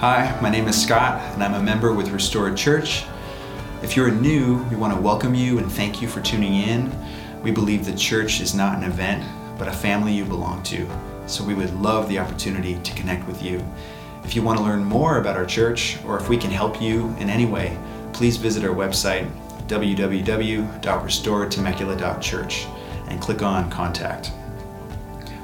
Hi, my name is Scott, and I'm a member with Restored Church. If you're new, we want to welcome you and thank you for tuning in. We believe the church is not an event, but a family you belong to. So we would love the opportunity to connect with you. If you want to learn more about our church, or if we can help you in any way, please visit our website, www.restoredtemecula.church, and click on Contact.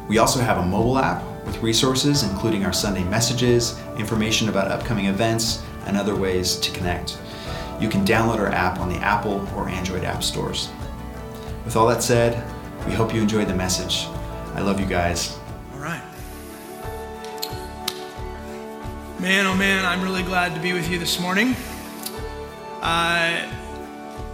We also have a mobile app with resources including our Sunday messages, information about upcoming events, and other ways to connect. You can download our app on the Apple or Android app stores. With all that said, we hope you enjoyed the message. I love you guys. All right. Man, oh man, I'm really glad to be with you this morning. Uh,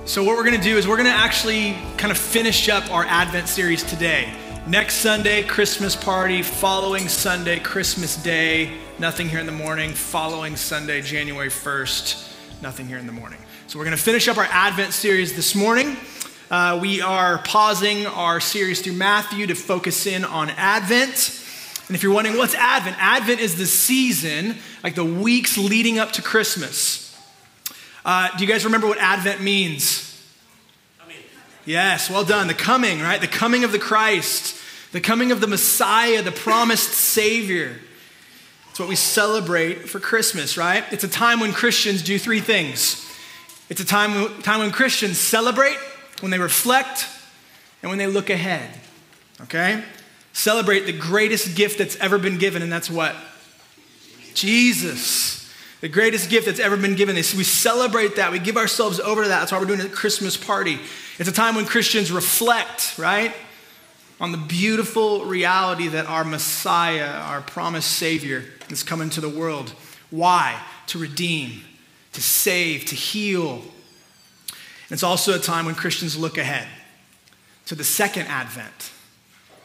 so, what we're going to do is we're going to actually kind of finish up our Advent series today. Next Sunday, Christmas party. Following Sunday, Christmas Day. Nothing here in the morning. Following Sunday, January 1st. Nothing here in the morning. So we're going to finish up our Advent series this morning. Uh, we are pausing our series through Matthew to focus in on Advent. And if you're wondering what's Advent, Advent is the season, like the weeks leading up to Christmas. Uh, do you guys remember what Advent means? Yes, well done. The coming, right? The coming of the Christ, the coming of the Messiah, the promised Savior. It's what we celebrate for Christmas, right? It's a time when Christians do three things. It's a time, time when Christians celebrate, when they reflect, and when they look ahead. Okay? Celebrate the greatest gift that's ever been given, and that's what? Jesus. The greatest gift that's ever been given. We celebrate that. We give ourselves over to that. That's why we're doing a Christmas party. It's a time when Christians reflect, right, on the beautiful reality that our Messiah, our promised Savior, is coming to the world. Why? To redeem, to save, to heal. It's also a time when Christians look ahead to the second advent,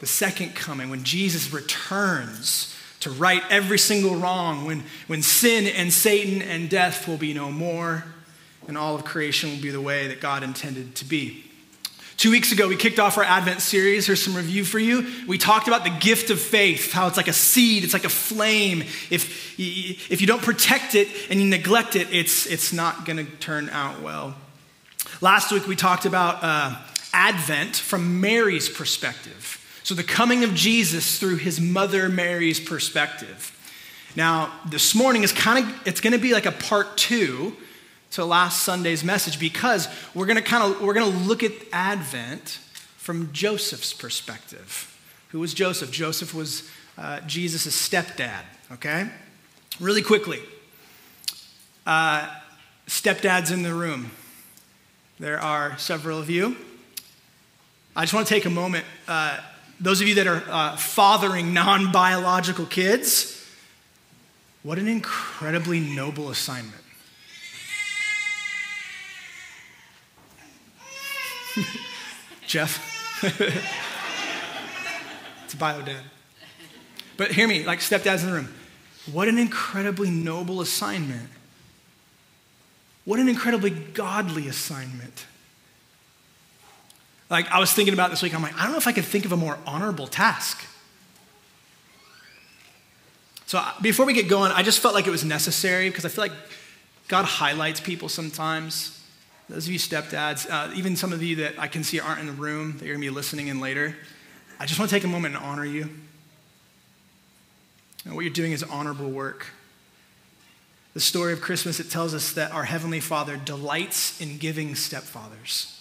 the second coming, when Jesus returns to right every single wrong, when, when sin and Satan and death will be no more and all of creation will be the way that God intended to be. Two weeks ago, we kicked off our Advent series. Here's some review for you. We talked about the gift of faith, how it's like a seed, it's like a flame. If, if you don't protect it and you neglect it, it's, it's not going to turn out well. Last week, we talked about uh, Advent from Mary's perspective. So, the coming of Jesus through his mother Mary's perspective. Now, this morning is kind of, it's going to be like a part two to last Sunday's message because we're going to kind of we're going to look at Advent from Joseph's perspective. Who was Joseph? Joseph was uh, Jesus' stepdad. Okay, really quickly. Uh, stepdads in the room. There are several of you. I just want to take a moment. Uh, those of you that are uh, fathering non biological kids, what an incredibly noble assignment. Jeff. it's a bio dad. But hear me, like stepdads in the room. What an incredibly noble assignment. What an incredibly godly assignment. Like I was thinking about this week, I'm like, I don't know if I could think of a more honorable task. So before we get going, I just felt like it was necessary because I feel like God highlights people sometimes. Those of you stepdads, uh, even some of you that I can see aren't in the room, that you're going to be listening in later, I just want to take a moment and honor you. And what you're doing is honorable work. The story of Christmas, it tells us that our Heavenly Father delights in giving stepfathers.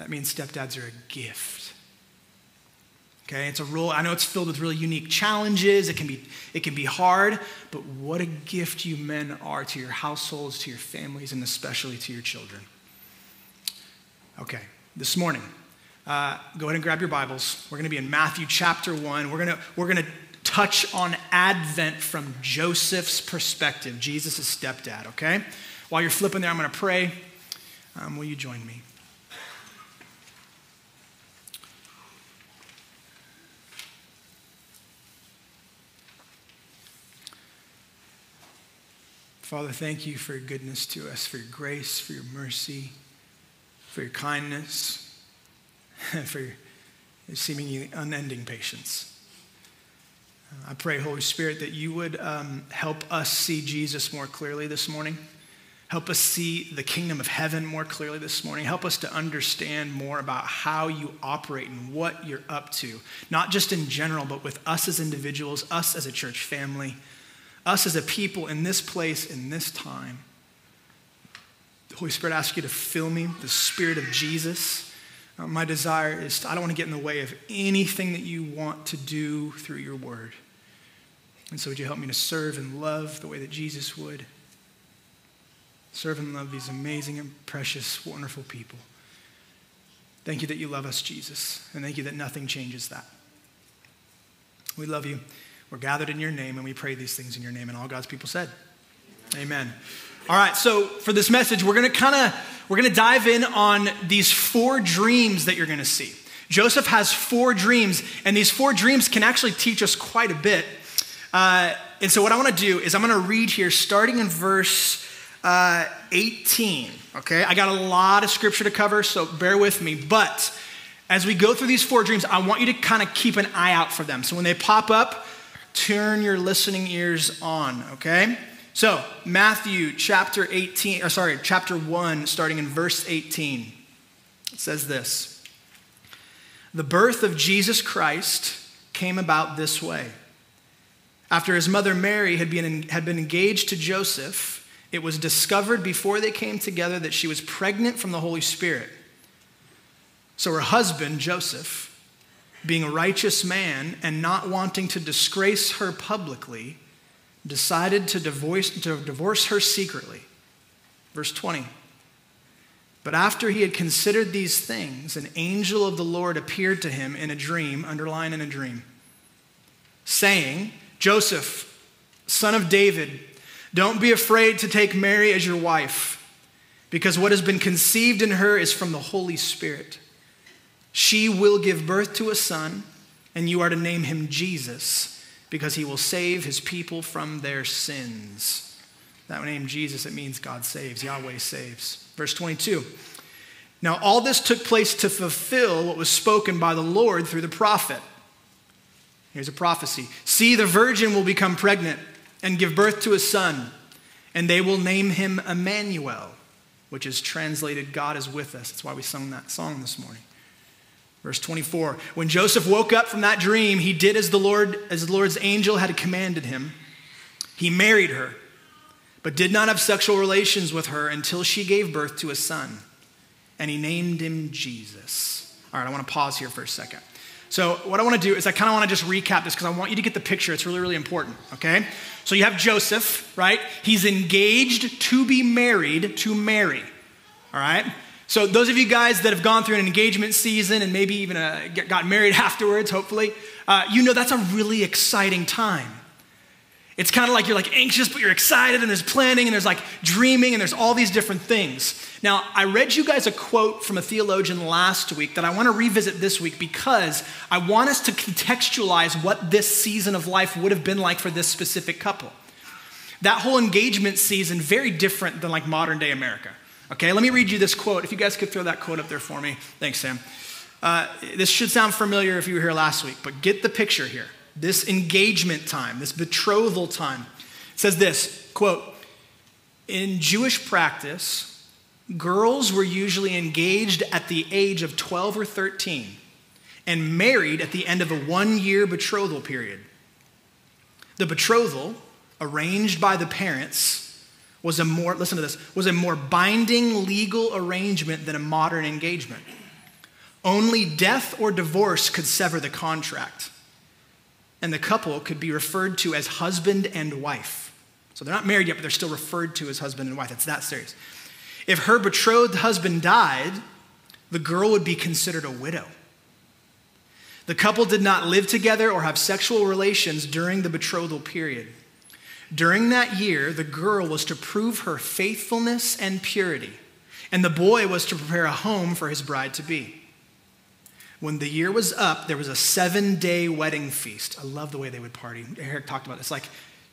That means stepdads are a gift. Okay, it's a role. I know it's filled with really unique challenges. It can be, it can be hard, but what a gift you men are to your households, to your families, and especially to your children. Okay, this morning, uh, go ahead and grab your Bibles. We're going to be in Matthew chapter one. We're going to we're to touch on Advent from Joseph's perspective, Jesus' stepdad. Okay, while you're flipping there, I'm going to pray. Um, will you join me? Father, thank you for your goodness to us, for your grace, for your mercy, for your kindness, and for your seemingly unending patience. I pray, Holy Spirit, that you would um, help us see Jesus more clearly this morning. Help us see the kingdom of heaven more clearly this morning. Help us to understand more about how you operate and what you're up to, not just in general, but with us as individuals, us as a church family, us as a people in this place, in this time. The Holy Spirit, I ask you to fill me, the Spirit of Jesus. Uh, my desire is to, I don't want to get in the way of anything that you want to do through your word. And so, would you help me to serve and love the way that Jesus would? serve and love these amazing and precious, wonderful people. Thank you that you love us, Jesus, and thank you that nothing changes that. We love you. We're gathered in your name, and we pray these things in your name. And all God's people said, Amen. All right, so for this message, we're going to kind of we're going to dive in on these four dreams that you're going to see. Joseph has four dreams, and these four dreams can actually teach us quite a bit. Uh, and so, what I want to do is I'm going to read here, starting in verse uh, 18. Okay, I got a lot of scripture to cover, so bear with me. But as we go through these four dreams, I want you to kind of keep an eye out for them. So when they pop up, turn your listening ears on, okay? So, Matthew chapter 18, or sorry, chapter 1, starting in verse 18. It says this The birth of Jesus Christ came about this way. After his mother Mary had been, had been engaged to Joseph, it was discovered before they came together that she was pregnant from the Holy Spirit. So her husband, Joseph, being a righteous man and not wanting to disgrace her publicly, decided to divorce, to divorce her secretly. Verse 20. But after he had considered these things, an angel of the Lord appeared to him in a dream, underline in a dream, saying, Joseph, son of David, don't be afraid to take Mary as your wife, because what has been conceived in her is from the Holy Spirit. She will give birth to a son, and you are to name him Jesus, because he will save his people from their sins. That name Jesus, it means God saves, Yahweh saves. Verse 22. Now, all this took place to fulfill what was spoken by the Lord through the prophet. Here's a prophecy See, the virgin will become pregnant and give birth to a son, and they will name him Emmanuel, which is translated God is with us. That's why we sung that song this morning. Verse 24 When Joseph woke up from that dream, he did as the Lord as the Lord's angel had commanded him. He married her, but did not have sexual relations with her until she gave birth to a son, and he named him Jesus. All right, I want to pause here for a second. So, what I want to do is I kind of want to just recap this because I want you to get the picture. It's really, really important, okay? So, you have Joseph, right? He's engaged to be married to Mary, all right? So, those of you guys that have gone through an engagement season and maybe even uh, got married afterwards, hopefully, uh, you know that's a really exciting time. It's kind of like you're like anxious, but you're excited, and there's planning, and there's like dreaming, and there's all these different things. Now, I read you guys a quote from a theologian last week that I want to revisit this week because I want us to contextualize what this season of life would have been like for this specific couple. That whole engagement season, very different than like modern day America. Okay, let me read you this quote. If you guys could throw that quote up there for me. Thanks, Sam. Uh, this should sound familiar if you were here last week, but get the picture here. This engagement time, this betrothal time. Says this quote, in Jewish practice, girls were usually engaged at the age of 12 or 13 and married at the end of a one year betrothal period. The betrothal, arranged by the parents, was a more, listen to this, was a more binding legal arrangement than a modern engagement. Only death or divorce could sever the contract, and the couple could be referred to as husband and wife. So they're not married yet, but they're still referred to as husband and wife. It's that serious. If her betrothed husband died, the girl would be considered a widow. The couple did not live together or have sexual relations during the betrothal period. During that year, the girl was to prove her faithfulness and purity, and the boy was to prepare a home for his bride to be. When the year was up, there was a seven day wedding feast. I love the way they would party. Eric talked about this. It's like,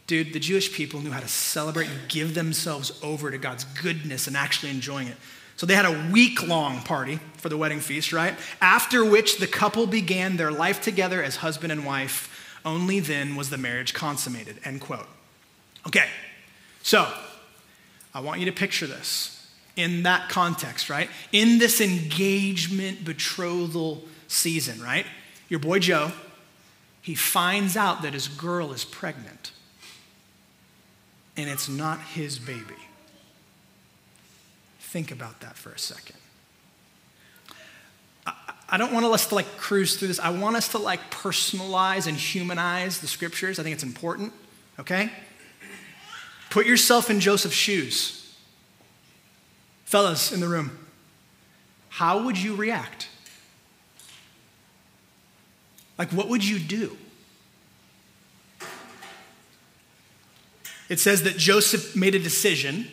Dude, the Jewish people knew how to celebrate and give themselves over to God's goodness and actually enjoying it. So they had a week long party for the wedding feast, right? After which the couple began their life together as husband and wife Only then was the marriage consummated. End quote. Okay, so I want you to picture this in that context, right? In this engagement betrothal season, right? Your boy Joe, he finds out that his girl is pregnant and it's not his baby. Think about that for a second. I don't want us to like cruise through this. I want us to like personalize and humanize the scriptures. I think it's important, okay? Put yourself in Joseph's shoes. Fellas in the room, how would you react? Like, what would you do? It says that Joseph made a decision,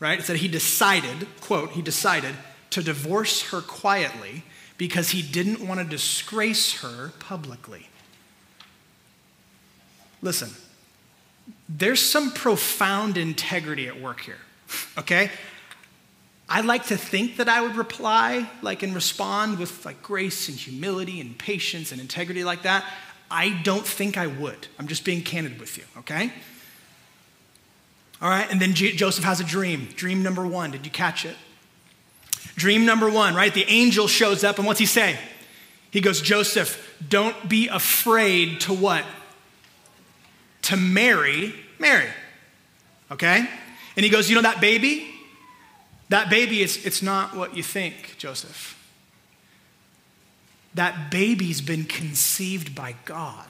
right? It said he decided, quote, he decided to divorce her quietly because he didn't want to disgrace her publicly. Listen, there's some profound integrity at work here, okay? I like to think that I would reply, like, and respond with like grace and humility and patience and integrity like that. I don't think I would. I'm just being candid with you, okay? All right, and then Joseph has a dream. Dream number one. Did you catch it? Dream number one, right? The angel shows up, and what's he say? He goes, Joseph, don't be afraid to what? To marry Mary. Okay? And he goes, You know that baby? That baby, is, it's not what you think, Joseph. That baby's been conceived by God.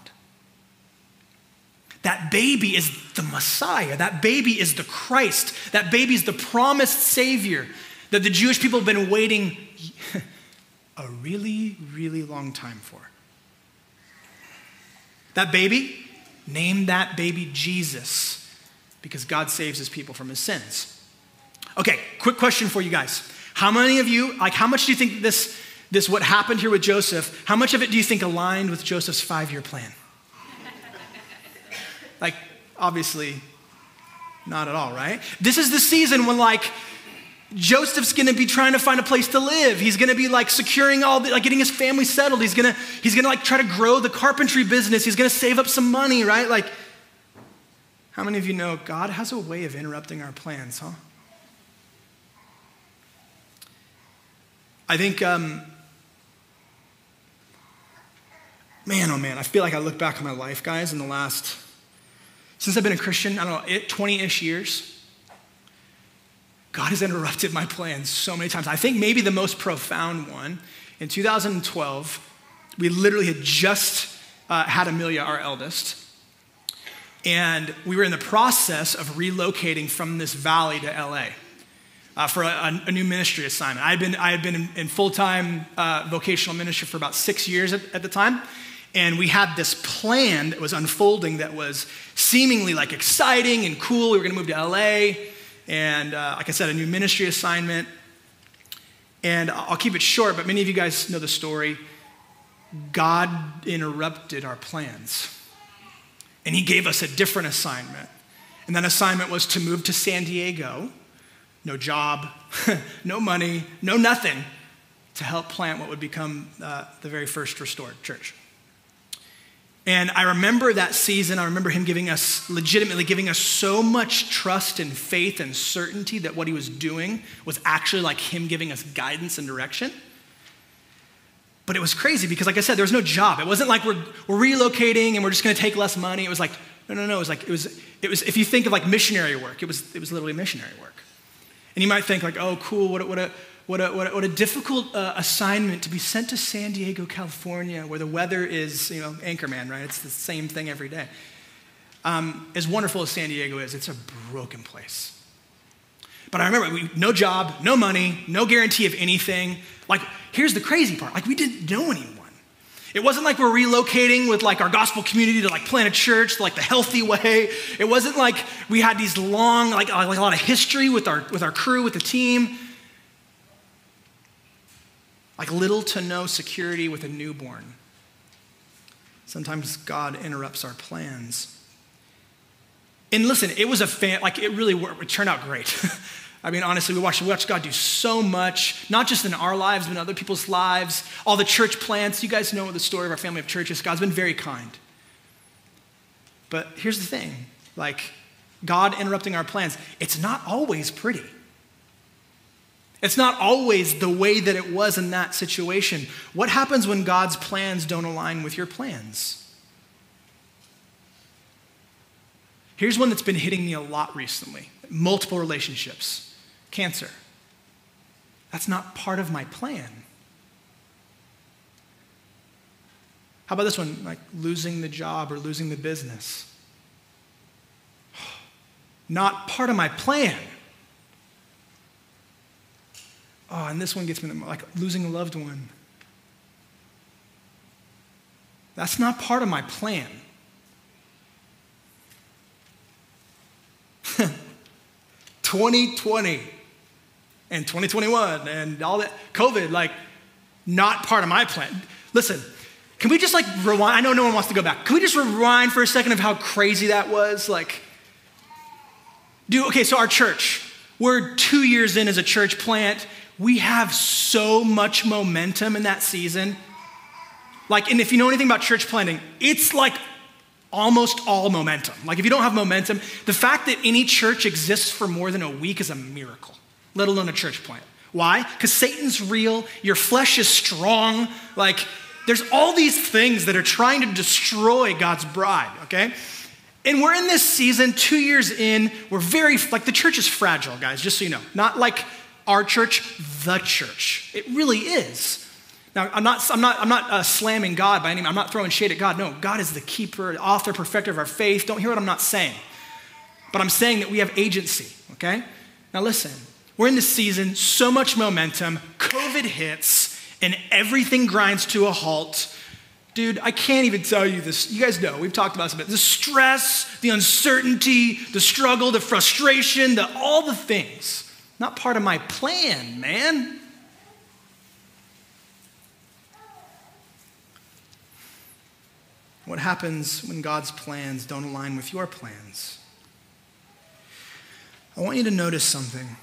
That baby is the Messiah. That baby is the Christ. That baby is the promised Savior that the Jewish people have been waiting a really, really long time for. That baby, name that baby Jesus because God saves his people from his sins. Okay, quick question for you guys. How many of you, like, how much do you think this, this what happened here with Joseph, how much of it do you think aligned with Joseph's five year plan? like, obviously, not at all, right? This is the season when, like, Joseph's gonna be trying to find a place to live. He's gonna be like securing all the, like getting his family settled. He's gonna, he's gonna like try to grow the carpentry business. He's gonna save up some money, right? Like, how many of you know God has a way of interrupting our plans, huh? I think, um, man, oh man, I feel like I look back on my life, guys, in the last, since I've been a Christian, I don't know, 20 ish years. God has interrupted my plans so many times. I think maybe the most profound one in 2012, we literally had just uh, had Amelia, our eldest, and we were in the process of relocating from this valley to LA. Uh, for a, a, new ministry assignment. I had been, I had been in, in full time uh, vocational ministry for about six years at, at, the time. And we had this plan that was unfolding that was seemingly like exciting and cool. We were going to move to LA and uh, like I said, a new ministry assignment. And I'll keep it short, but many of you guys know the story. God interrupted our plans, and He gave us a different assignment. And that assignment was to move to San Diego, no job, no money, no nothing, to help plant what would become uh, the very first restored church. And I remember that season, I remember him giving us, legitimately giving us so much trust and faith and certainty that what he was doing was actually like him giving us guidance and direction. But it was crazy because, like I said, there was no job. It wasn't like we're, we're relocating and we're just going to take less money. It was like, no, no, no. It was like, it was, it was, if you think of like missionary work, it was, it was literally missionary work. And you might think, like, oh, cool, what, a, what a, what a, what a, what a difficult uh, assignment to be sent to San Diego, California, where the weather is, you know, Anchorman, right? It's the same thing every day. Um, as wonderful as San Diego is, it's a broken place. But I remember, we, no job, no money, no guarantee of anything. Like, here's the crazy part like, we didn't know anyone. It wasn't like we're relocating with like our gospel community to like plant a church, like the healthy way. It wasn't like we had these long, like, like a lot of history with our, with our crew, with the team like little to no security with a newborn. Sometimes God interrupts our plans. And listen, it was a fan, like it really worked, it turned out great. I mean, honestly, we watched, we watched God do so much, not just in our lives, but in other people's lives. All the church plants, you guys know the story of our family of churches. God's been very kind. But here's the thing like, God interrupting our plans, it's not always pretty. It's not always the way that it was in that situation. What happens when God's plans don't align with your plans? Here's one that's been hitting me a lot recently multiple relationships, cancer. That's not part of my plan. How about this one, like losing the job or losing the business? Not part of my plan. Oh, and this one gets me like losing a loved one. That's not part of my plan. 2020 and 2021 and all that COVID, like, not part of my plan. Listen, can we just like rewind? I know no one wants to go back. Can we just rewind for a second of how crazy that was? Like, do okay, so our church, we're two years in as a church plant. We have so much momentum in that season. Like, and if you know anything about church planting, it's like almost all momentum. Like, if you don't have momentum, the fact that any church exists for more than a week is a miracle, let alone a church plant. Why? Because Satan's real, your flesh is strong. Like, there's all these things that are trying to destroy God's bride, okay? And we're in this season, two years in, we're very, like, the church is fragile, guys, just so you know. Not like our church, the church. It really is. Now, I'm not, I'm not, I'm not uh, slamming God by any means. I'm not throwing shade at God. No, God is the keeper, author, perfecter of our faith. Don't hear what I'm not saying. But I'm saying that we have agency, okay? Now, listen, we're in this season, so much momentum, COVID hits, and everything grinds to a halt. Dude, I can't even tell you this. You guys know, we've talked about this a bit. The stress, the uncertainty, the struggle, the frustration, the, all the things. Not part of my plan, man. What happens when God's plans don't align with your plans? I want you to notice something.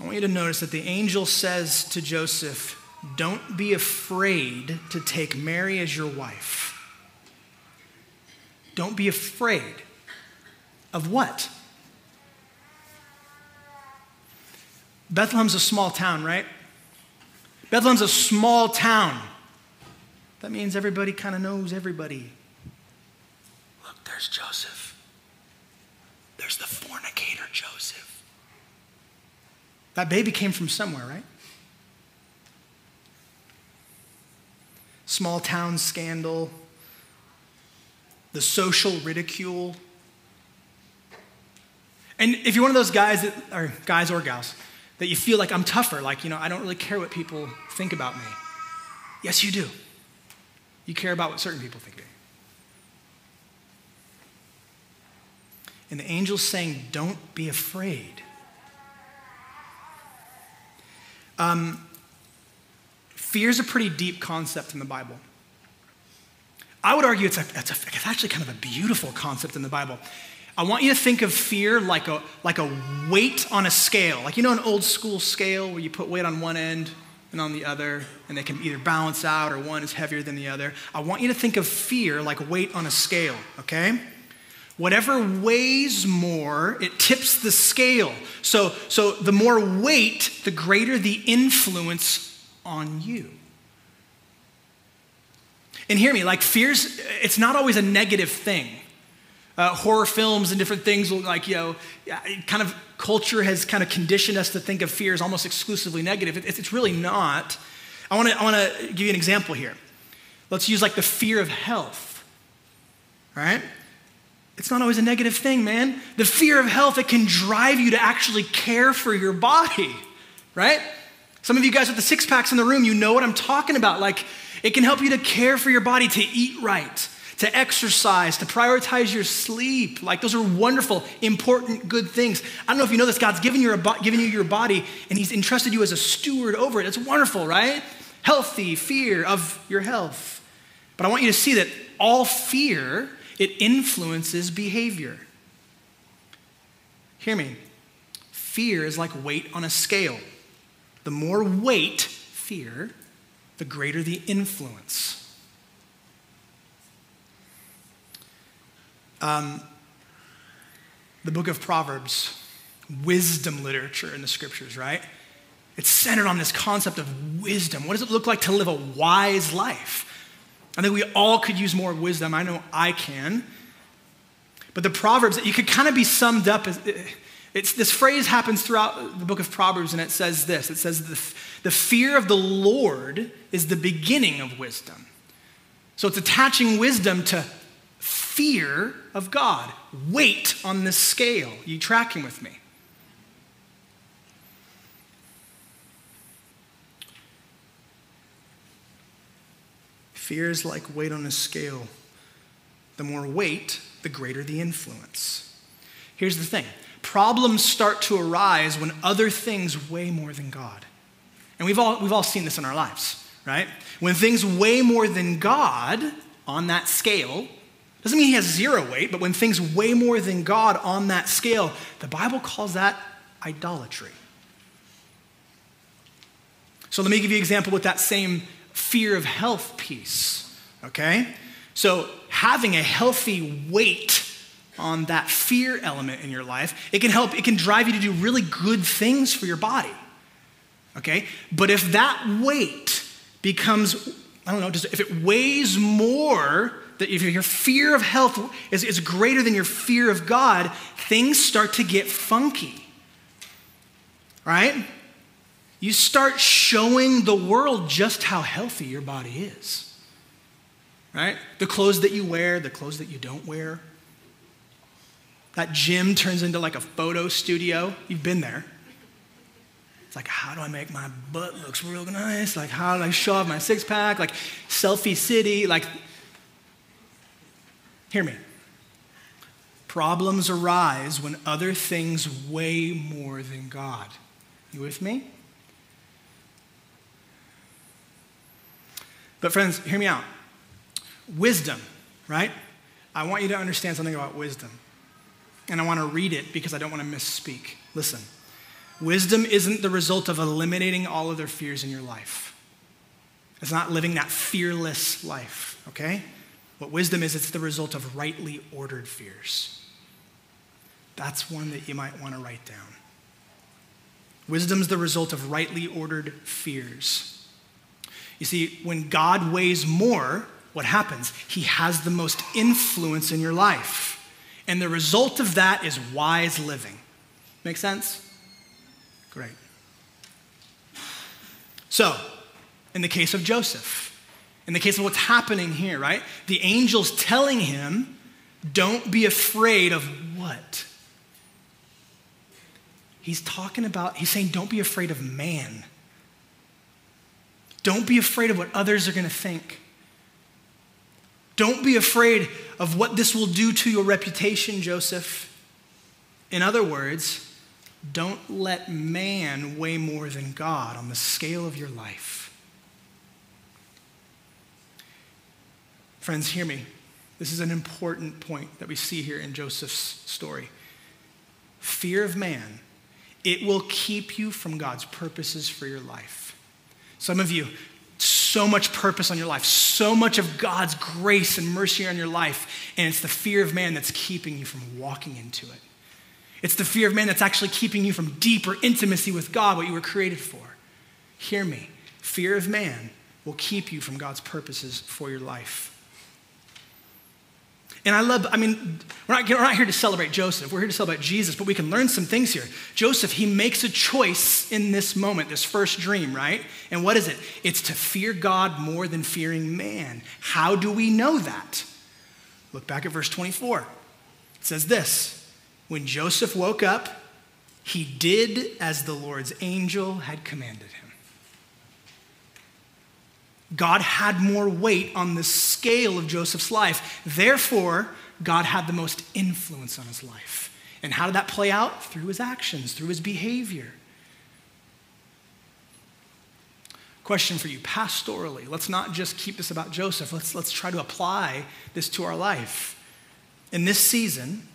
I want you to notice that the angel says to Joseph, Don't be afraid to take Mary as your wife. Don't be afraid. Of what? Bethlehem's a small town, right? Bethlehem's a small town. That means everybody kind of knows everybody. Look, there's Joseph. There's the fornicator Joseph. That baby came from somewhere, right? Small town scandal, the social ridicule. And if you're one of those guys that are guys or gals that you feel like I'm tougher, like, you know, I don't really care what people think about me. Yes, you do. You care about what certain people think of you. And the angel's saying, Don't be afraid. Um, fear is a pretty deep concept in the Bible. I would argue it's, a, it's, a, it's actually kind of a beautiful concept in the Bible. I want you to think of fear like a, like a weight on a scale. Like, you know, an old school scale where you put weight on one end and on the other, and they can either balance out or one is heavier than the other. I want you to think of fear like weight on a scale, okay? Whatever weighs more, it tips the scale. So, so the more weight, the greater the influence on you. And hear me, like fears, it's not always a negative thing. Uh, horror films and different things, like, you know, kind of culture has kind of conditioned us to think of fear as almost exclusively negative. It, it's really not. I want to I wanna give you an example here. Let's use like the fear of health, right? It's not always a negative thing, man. The fear of health, it can drive you to actually care for your body, right? Some of you guys with the six packs in the room, you know what I'm talking about. Like, it can help you to care for your body, to eat right, to exercise, to prioritize your sleep. Like, those are wonderful, important, good things. I don't know if you know this, God's given you, given you your body and He's entrusted you as a steward over it. It's wonderful, right? Healthy fear of your health. But I want you to see that all fear it influences behavior. Hear me. Fear is like weight on a scale. The more weight, fear, the greater the influence. Um, the book of Proverbs, wisdom literature in the scriptures, right? It's centered on this concept of wisdom. What does it look like to live a wise life? I think we all could use more wisdom. I know I can. But the Proverbs, you could kind of be summed up as it's, this phrase happens throughout the book of Proverbs, and it says this it says, the, the fear of the Lord is the beginning of wisdom. So it's attaching wisdom to fear of God. Weight on this scale. You tracking with me? Fear is like weight on a scale. The more weight, the greater the influence. Here's the thing problems start to arise when other things weigh more than God. And we've all, we've all seen this in our lives, right? When things weigh more than God on that scale, doesn't mean he has zero weight, but when things weigh more than God on that scale, the Bible calls that idolatry. So let me give you an example with that same fear of health piece, okay? So having a healthy weight on that fear element in your life, it can help, it can drive you to do really good things for your body. Okay? But if that weight becomes, I don't know, if it weighs more, that if your fear of health is, is greater than your fear of God, things start to get funky. Right? You start showing the world just how healthy your body is. Right? The clothes that you wear, the clothes that you don't wear, that gym turns into like a photo studio. You've been there. It's like, how do I make my butt looks real nice? Like, how do I show off my six pack? Like, selfie city. Like, hear me. Problems arise when other things weigh more than God. You with me? But, friends, hear me out. Wisdom, right? I want you to understand something about wisdom and I want to read it because I don't want to misspeak. Listen, wisdom isn't the result of eliminating all other fears in your life. It's not living that fearless life, okay? What wisdom is, it's the result of rightly ordered fears. That's one that you might want to write down. Wisdom's the result of rightly ordered fears. You see, when God weighs more, what happens? He has the most influence in your life. And the result of that is wise living. Make sense? Great. So, in the case of Joseph, in the case of what's happening here, right? The angel's telling him, don't be afraid of what? He's talking about, he's saying, don't be afraid of man. Don't be afraid of what others are going to think. Don't be afraid of what this will do to your reputation, Joseph. In other words, don't let man weigh more than God on the scale of your life. Friends, hear me. This is an important point that we see here in Joseph's story. Fear of man, it will keep you from God's purposes for your life. Some of you, so much purpose on your life, so much of God's grace and mercy on your life, and it's the fear of man that's keeping you from walking into it. It's the fear of man that's actually keeping you from deeper intimacy with God, what you were created for. Hear me. Fear of man will keep you from God's purposes for your life. And I love, I mean, we're not, we're not here to celebrate Joseph. We're here to celebrate Jesus, but we can learn some things here. Joseph, he makes a choice in this moment, this first dream, right? And what is it? It's to fear God more than fearing man. How do we know that? Look back at verse 24. It says this When Joseph woke up, he did as the Lord's angel had commanded him. God had more weight on the scale of Joseph's life. Therefore, God had the most influence on his life. And how did that play out? Through his actions, through his behavior. Question for you pastorally. Let's not just keep this about Joseph. Let's, let's try to apply this to our life. In this season,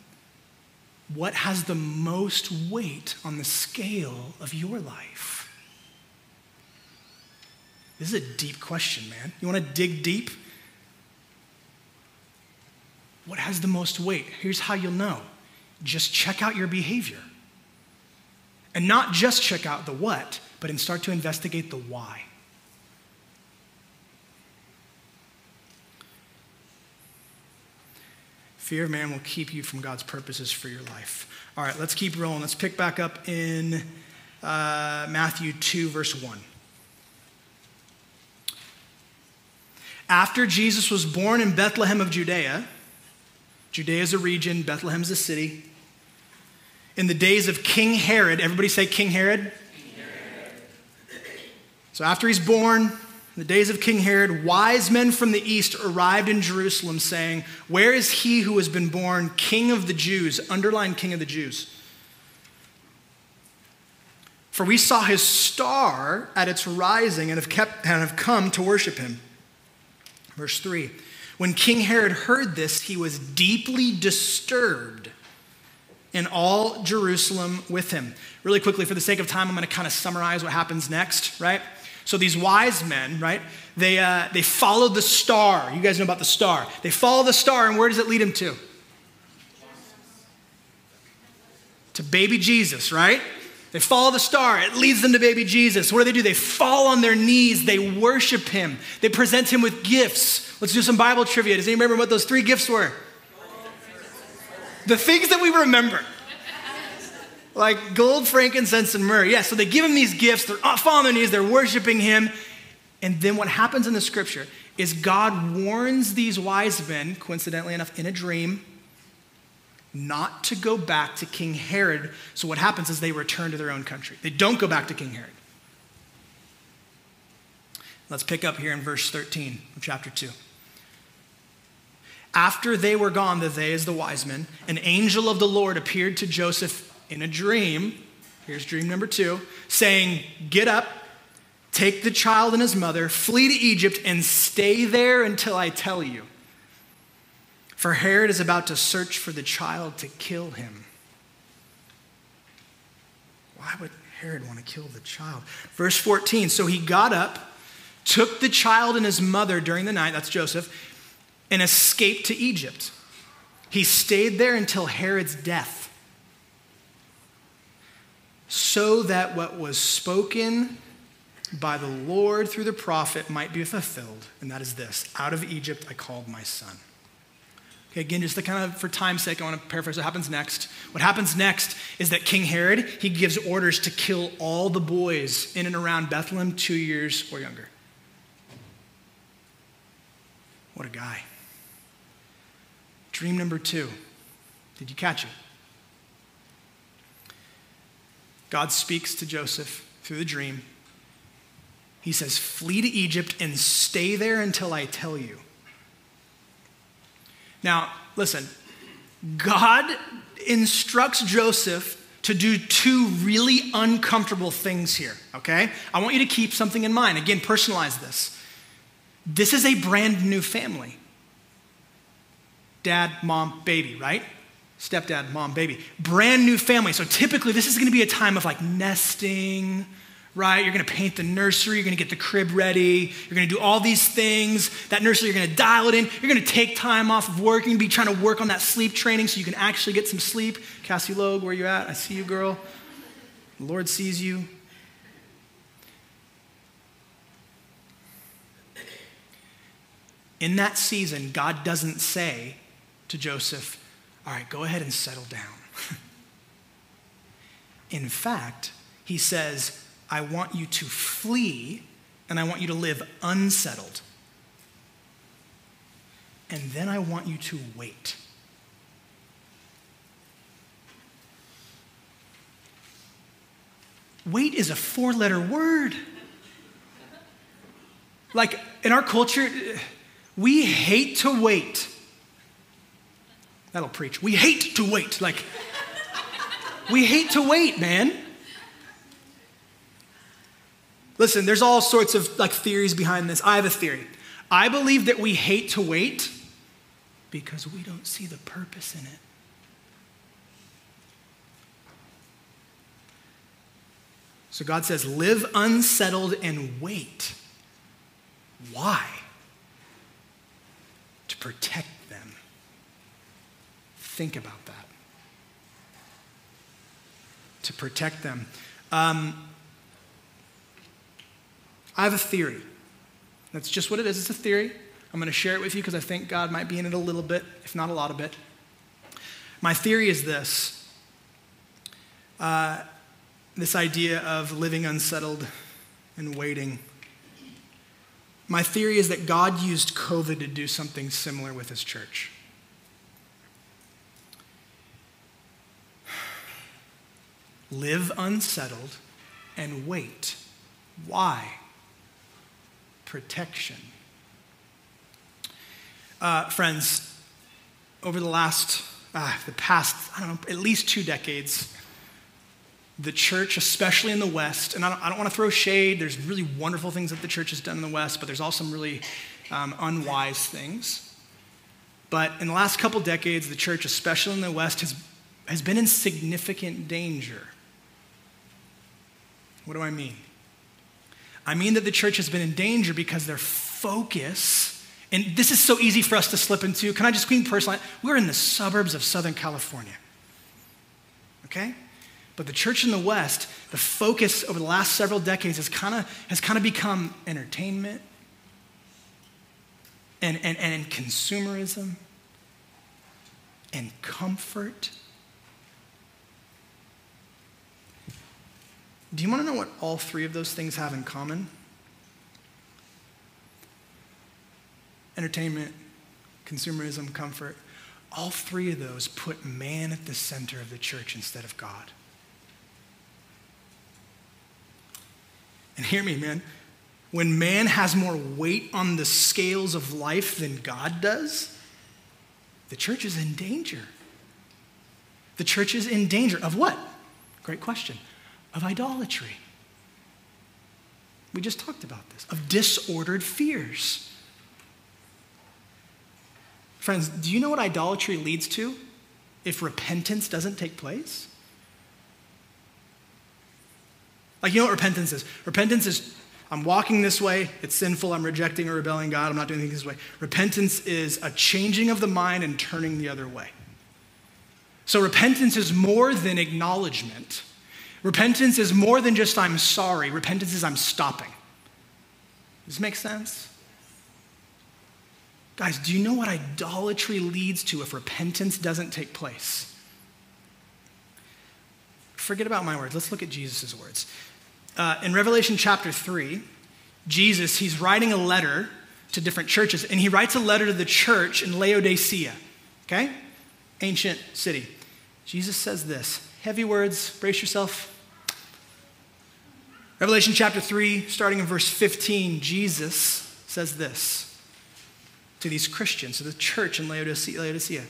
what has the most weight on the scale of your life? This is a deep question, man. You want to dig deep? What has the most weight? Here's how you'll know just check out your behavior. And not just check out the what, but and start to investigate the why. Fear of man will keep you from God's purposes for your life. All right, let's keep rolling. Let's pick back up in uh, Matthew 2, verse 1. After Jesus was born in Bethlehem of Judea, Judea is a region, Bethlehem is a city. In the days of King Herod, everybody say King Herod? So after he's born, in the days of King Herod, wise men from the east arrived in Jerusalem saying, Where is he who has been born king of the Jews? Underline king of the Jews. For we saw his star at its rising and have, kept, and have come to worship him. Verse 3 When King Herod heard this, he was deeply disturbed, and all Jerusalem with him. Really quickly, for the sake of time, I'm going to kind of summarize what happens next, right? So these wise men, right? They, uh, they followed the star. You guys know about the star. They follow the star, and where does it lead them to? To baby Jesus, right? They follow the star. It leads them to baby Jesus. What do they do? They fall on their knees. They worship him. They present him with gifts. Let's do some Bible trivia. Does anybody remember what those three gifts were? The things that we remember like gold, frankincense, and myrrh. Yeah, so they give him these gifts. They're falling on their knees. They're worshiping him. And then what happens in the scripture is God warns these wise men, coincidentally enough, in a dream, not to go back to King Herod. So what happens is they return to their own country. They don't go back to King Herod. Let's pick up here in verse 13 of chapter 2. After they were gone, the they is the wise men, an angel of the Lord appeared to Joseph in a dream, here's dream number two, saying, Get up, take the child and his mother, flee to Egypt, and stay there until I tell you. For Herod is about to search for the child to kill him. Why would Herod want to kill the child? Verse 14 So he got up, took the child and his mother during the night, that's Joseph, and escaped to Egypt. He stayed there until Herod's death so that what was spoken by the Lord through the prophet might be fulfilled. And that is this Out of Egypt I called my son. Again, just to kind of, for time's sake, I want to paraphrase what happens next. What happens next is that King Herod, he gives orders to kill all the boys in and around Bethlehem two years or younger. What a guy. Dream number two. Did you catch it? God speaks to Joseph through the dream. He says, Flee to Egypt and stay there until I tell you. Now, listen, God instructs Joseph to do two really uncomfortable things here, okay? I want you to keep something in mind. Again, personalize this. This is a brand new family dad, mom, baby, right? stepdad, mom, baby. Brand new family. So typically, this is going to be a time of like nesting, right? You're to paint the nursery, you're to get the crib ready, you're to do all these things. That nursery, you're to dial it in. You're to take time off of work. You're to be trying to work on that sleep training so you can actually get some sleep. Cassie Logue, where you at? I see you, girl. The Lord sees you. In that season, God doesn't say to Joseph, all right, go ahead and settle down. In fact, he says, I want you to flee and I want you to live unsettled. And then I want you to wait. Wait is a four letter word. Like in our culture, we hate to wait. That'll preach. We hate to wait. Like, we hate to wait, man. Listen, there's all sorts of like theories behind this. I have a theory. I believe that we hate to wait because we don't see the purpose in it. So God says, live unsettled and wait. Why? To protect them. think about that. To protect them. Um, I have a theory. That's just what it is. It's a theory. I'm going to share it with you because I think God might be in it a little bit, if not a lot of it. My theory is this uh, this idea of living unsettled and waiting. My theory is that God used COVID to do something similar with his church. Live unsettled and wait. Why? Protection. Uh, friends, over the last, uh, the past, I don't know, at least two decades, the church, especially in the West, and I don't, don't want to throw shade, there's really wonderful things that the church has done in the West, but there's also some really um, unwise things. But in the last couple decades, the church, especially in the West, has, has been in significant danger. What do I mean? I mean that the church has been in danger because their focus, and this is so easy for us to slip into. Can I just speak personally? We're in the suburbs of Southern California. Okay? But the church in the West, the focus over the last several decades has kind of has kind of become entertainment and, and, and consumerism and comfort. Do you want to know what all three of those things have in common? Entertainment, consumerism, comfort. All three of those put man at the center of the church instead of God. And hear me, man. When man has more weight on the scales of life than God does, the church is in danger. The church is in danger of what? Great question. Of idolatry. We just talked about this. Of disordered fears. Friends, do you know what idolatry leads to if repentance doesn't take place? Like, you know what repentance is? Repentance is I'm walking this way, it's sinful, I'm rejecting or rebelling God, I'm not doing things this way. Repentance is a changing of the mind and turning the other way. So, repentance is more than acknowledgement. Repentance is more than just I'm sorry. Repentance is I'm stopping. Does this make sense? Guys, do you know what idolatry leads to if repentance doesn't take place? Forget about my words. Let's look at Jesus' words. Uh, in Revelation chapter 3, Jesus, he's writing a letter to different churches, and he writes a letter to the church in Laodicea, okay? Ancient city. Jesus says this heavy words, brace yourself. Revelation chapter 3, starting in verse 15, Jesus says this to these Christians, to the church in Laodicea.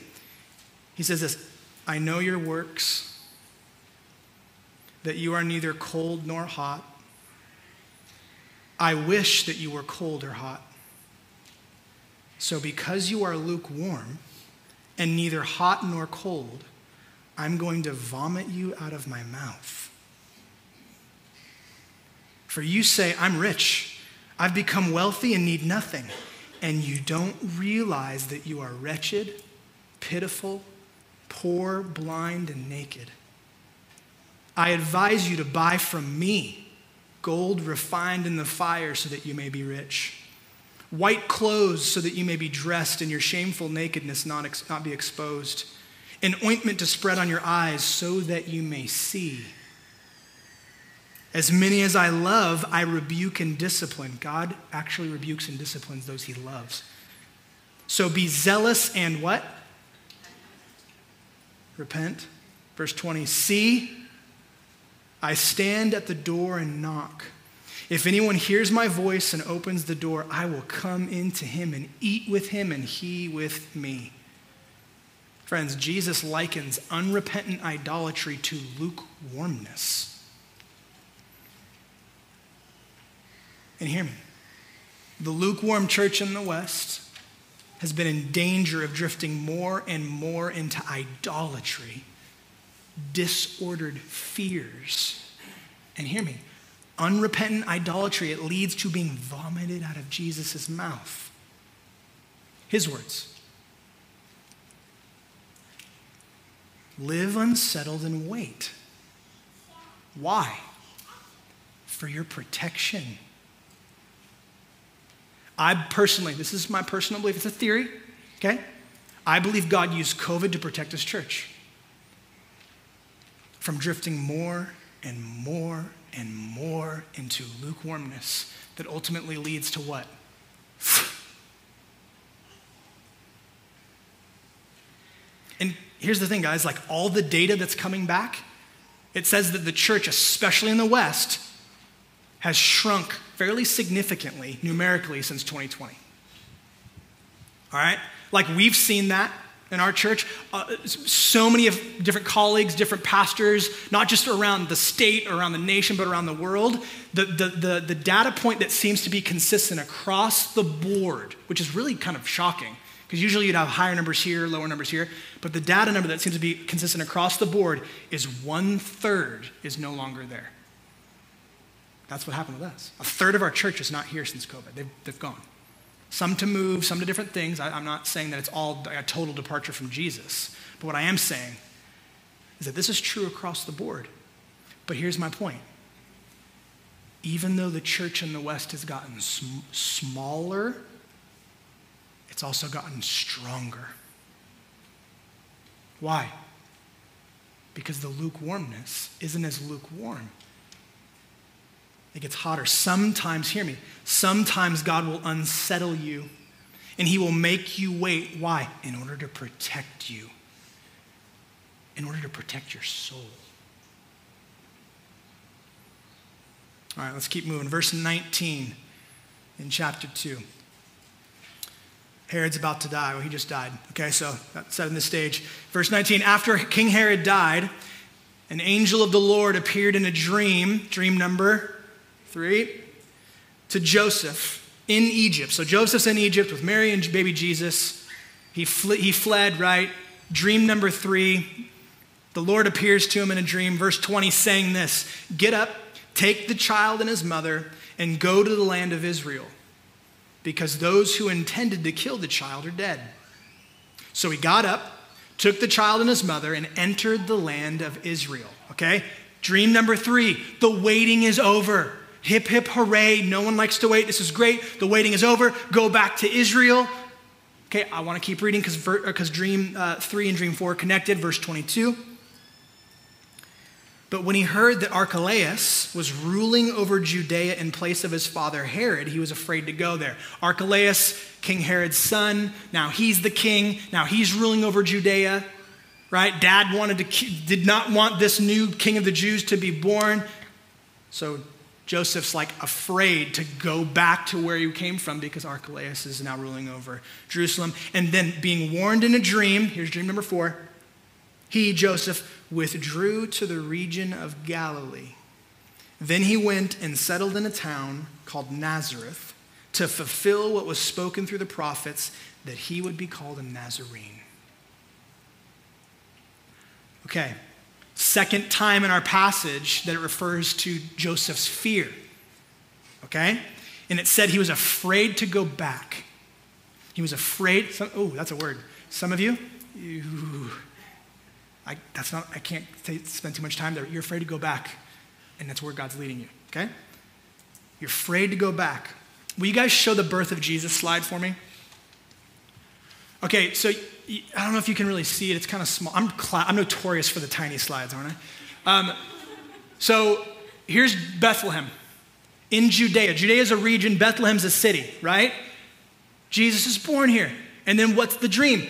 He says this I know your works that you are neither cold nor hot. I wish that you were cold or hot. So, because you are lukewarm and neither hot nor cold, I'm going to vomit you out of my mouth. For you say, I'm rich, I've become wealthy and need nothing, and you don't realize that you are wretched, pitiful, poor, blind, and naked. I advise you to buy from me gold refined in the fire so that you may be rich, white clothes so that you may be dressed and your shameful nakedness not, ex- not be exposed, an ointment to spread on your eyes so that you may see. As many as I love, I rebuke and discipline. God actually rebukes and disciplines those he loves. So be zealous and what? Repent. Verse 20 See, I stand at the door and knock. If anyone hears my voice and opens the door, I will come into him and eat with him and he with me. Friends, Jesus likens unrepentant idolatry to lukewarmness. And hear me the lukewarm church in the West has been in danger of drifting more and more into idolatry disordered fears. And hear me unrepentant idolatry, it leads to being vomited out of Jesus' mouth. His words Live unsettled and wait. Why? For your protection. I personally, this is my personal belief, it's a theory, okay? I believe God used COVID to protect his church from drifting more and more and more into lukewarmness that ultimately leads to what? And here's the thing, guys like all the data that's coming back, it says that the church, especially in the West, has shrunk fairly significantly numerically since 2020. All right? Like we've seen that in our church. Uh, so many of different colleagues, different pastors, not just around the state, or around the nation, but around the world. The, the, the, the data point that seems to be consistent across the board, which is really kind of shocking, because usually you'd have higher numbers here, lower numbers here. But the data number that seems to be consistent across the board is one third is no longer there. That's what happened with us. A third of our church is not here since COVID. They've, they've gone. Some to move, some to different things. I, I'm not saying that it's all a total departure from Jesus. But what I am saying is that this is true across the board. But here's my point. Even though the church in the West has gotten sm- smaller it's also gotten stronger. Why? Because the lukewarmness isn't as lukewarm. It gets hotter. Sometimes, hear me, sometimes God will unsettle you and he will make you wait. Why? In order to protect you, in order to protect your soul. All right, let's keep moving. Verse 19 in chapter 2. Herod's about to die. Well, he just died. Okay, so that's setting the stage. Verse 19 After King Herod died, an angel of the Lord appeared in a dream, dream number three, to Joseph in Egypt. So Joseph's in Egypt with Mary and baby Jesus. He, fl- he fled, right? Dream number three. The Lord appears to him in a dream. Verse 20 saying this Get up, take the child and his mother, and go to the land of Israel because those who intended to kill the child are dead. So he got up, took the child and his mother, and entered the land of Israel. Okay? Dream number three the waiting is over. Hip, hip, hooray. No one likes to wait. This is great. The waiting is over. Go back to Israel. Okay, I want to keep reading because cuz dream uh, three and dream four connected. Verse 22. But when he heard that Archelaus was ruling over Judea in place of his father Herod, he was afraid to go there. Archelaus, King Herod's son, now he's the king, now he's ruling over Judea, right? Dad wanted to did not want this new king of the Jews to be born. So Joseph's like afraid to go back to where he came from because Archelaus is now ruling over Jerusalem. And then being warned in a dream, here's dream number 4. He, Joseph, withdrew to the region of Galilee. Then he went and settled in a town called Nazareth to fulfill what was spoken through the prophets that he would be called a Nazarene. Okay, second time in our passage that it refers to Joseph's fear. Okay? And it said he was afraid to go back. He was afraid. Oh, that's a word. Some of you, you I, that's not, I can't say, spend too much time there. You're afraid to go back, and that's where God's leading you, okay? You're afraid to go back. Will you guys show the birth of Jesus slide for me? Okay, so I don't know if you can really see it. It's kind of small. I'm, cl- I'm notorious for the tiny slides, aren't I? Um, so here's Bethlehem in Judea. Judea is a region, Bethlehem's a city, right? Jesus is born here. And then what's the dream?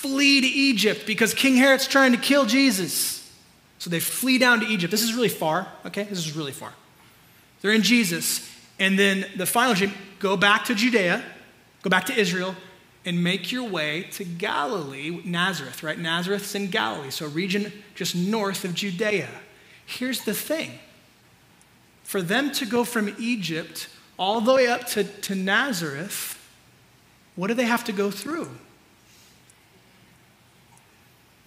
Flee to Egypt because King Herod's trying to kill Jesus. So they flee down to Egypt. This is really far, okay? This is really far. They're in Jesus. And then the final dream go back to Judea, go back to Israel, and make your way to Galilee, Nazareth, right? Nazareth's in Galilee, so a region just north of Judea. Here's the thing for them to go from Egypt all the way up to, to Nazareth, what do they have to go through?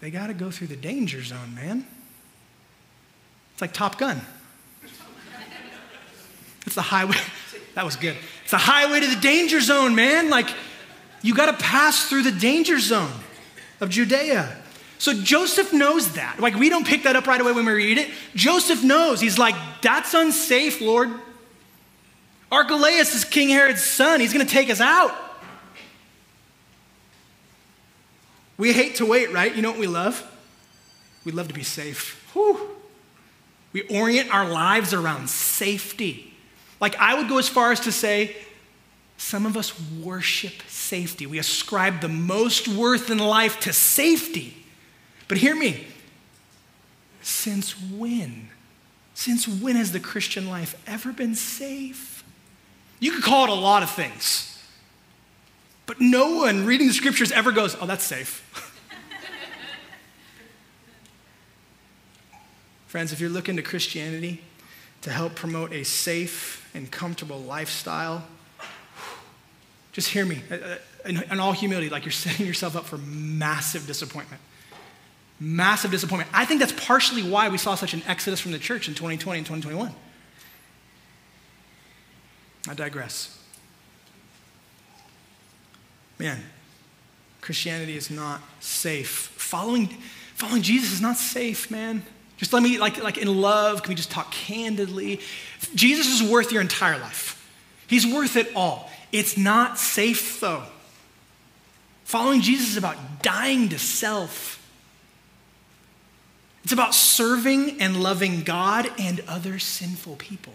They got to go through the danger zone, man. It's like Top Gun. It's the highway. That was good. It's the highway to the danger zone, man. Like, you got to pass through the danger zone of Judea. So Joseph knows that. Like we don't pick that up right away when we read it. Joseph knows. He's like, that's unsafe, Lord. Archelaus is King Herod's son. He's going to take us out. We hate to wait, right? You know what we love? We love to be safe. Whew. We orient our lives around safety. Like I would go as far as to say, some of us worship safety. We ascribe the most worth in life to safety. But hear me. Since when? Since when has the Christian life ever been safe? You could call it a lot of things. But no one reading the scriptures ever goes, oh, that's safe. Friends, if you're looking to Christianity to help promote a safe and comfortable lifestyle, just hear me. Uh, uh, in, in all humility, like you're setting yourself up for massive disappointment. Massive disappointment. I think that's partially why we saw such an exodus from the church in 2020 and 2021. I digress. Man, Christianity is not safe. Following, following Jesus is not safe, man. Just let me, like, like in love, can we just talk candidly? Jesus is worth your entire life. He's worth it all. It's not safe, though. Following Jesus is about dying to self. It's about serving and loving God and other sinful people.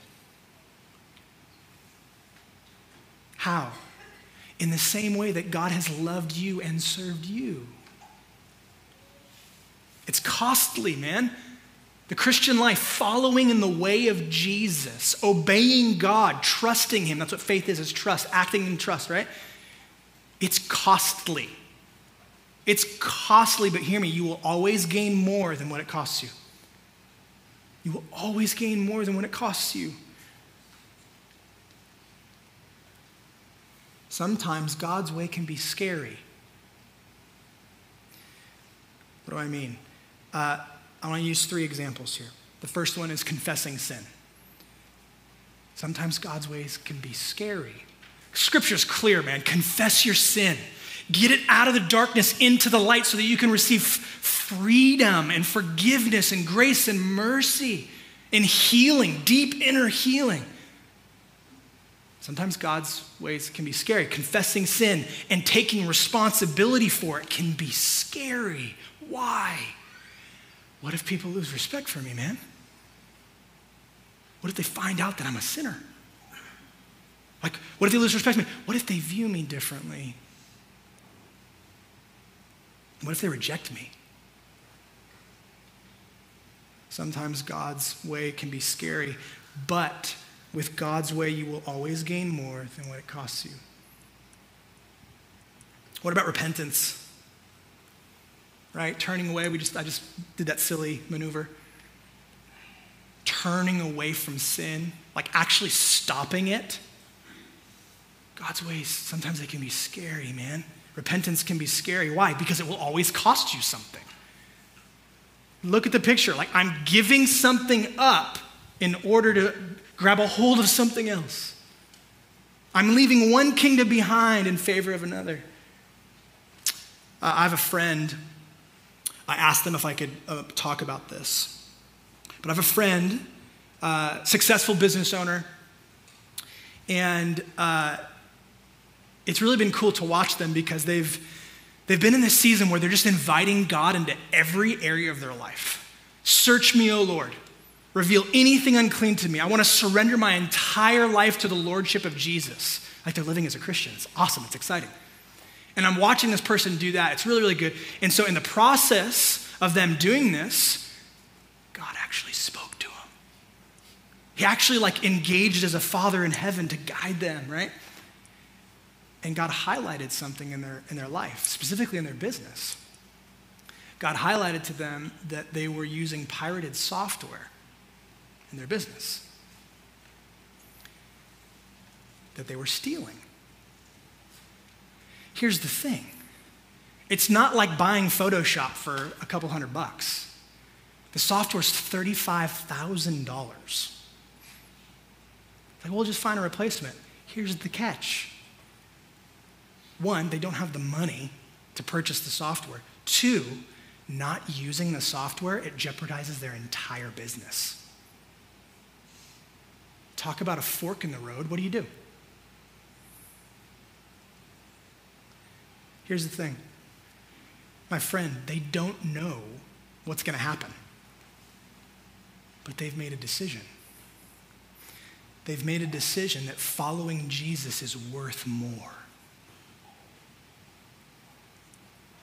How? In the same way that God has loved you and served you. It's costly, man. The Christian life, following in the way of Jesus, obeying God, trusting Him. That's what faith is, is trust, acting in trust, right? It's costly. It's costly, but hear me, you will always gain more than what it costs you. You will always gain more than what it costs you. Sometimes God's way can be scary. What do I mean? Uh, I want to use three examples here. The first one is confessing sin. Sometimes God's ways can be scary. Scripture's clear, man. Confess your sin. Get it out of the darkness into the light so that you can receive freedom and forgiveness and grace and mercy and healing, deep inner healing. Sometimes God's ways can be scary. Confessing sin and taking responsibility for it can be scary. Why? What if people lose respect for me, man? What if they find out that I'm a sinner? Like, what if they lose respect for me? What if they view me differently? What if they reject me? Sometimes God's way can be scary, but with God's way, you will always gain more than what it costs you. What about repentance? right? Turning away, we just, I just did that silly maneuver. Turning away from sin, like actually stopping it. God's ways, sometimes they can be scary, man. Repentance can be scary. Why? Because it will always cost you something. Look at the picture. Like, I'm giving something up in order to grab a hold of something else. I'm leaving one kingdom behind in favor of another. Uh, I have a friend I asked them if I could uh, talk about this. But I have a friend, uh, successful business owner, and uh, it's really been cool to watch them because they've, they've been in this season where they're just inviting God into every area of their life. Search me, O Lord. Reveal anything unclean to me. I want to surrender my entire life to the Lordship of Jesus. Like they're living as a Christian. It's awesome. It's exciting. And I'm watching this person do that. It's really, really good. And so, in the process of them doing this, God actually spoke to them. He actually, like, engaged as a father in heaven to guide them, right? And God highlighted something in their, in their life, specifically in their business. God highlighted to them that they were using pirated software in their business, that they were stealing. Here's the thing it's not like buying Photoshop for a couple hundred bucks. The software is $35,000. Like, we'll just find a replacement. Here's the catch one, they don't have the money to purchase the software. Two, not using the software, it jeopardizes their entire business. Talk about a fork in the road. What do you do? Here's the thing my friend, they don't know what's going to happen, but they've made a decision. They've made a decision that following Jesus is worth more.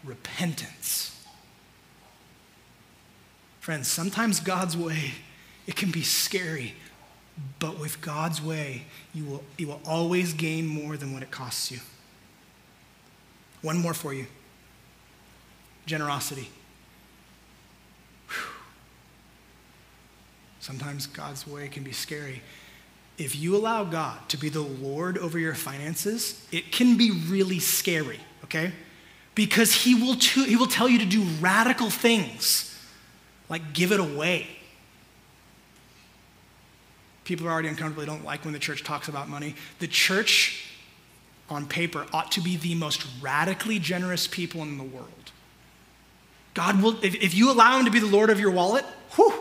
Repentance. Friends, sometimes God's way, it can be scary, but with God's way, you will, you will always gain more than what it costs you. One more for you generosity. Whew. Sometimes God's way can be scary. If you allow God to be the Lord over your finances, it can be really scary, okay? Because he will, he will tell you to do radical things, like give it away. People are already uncomfortable. They don't like when the church talks about money. The church, on paper, ought to be the most radically generous people in the world. God will, if, if you allow him to be the Lord of your wallet, whew,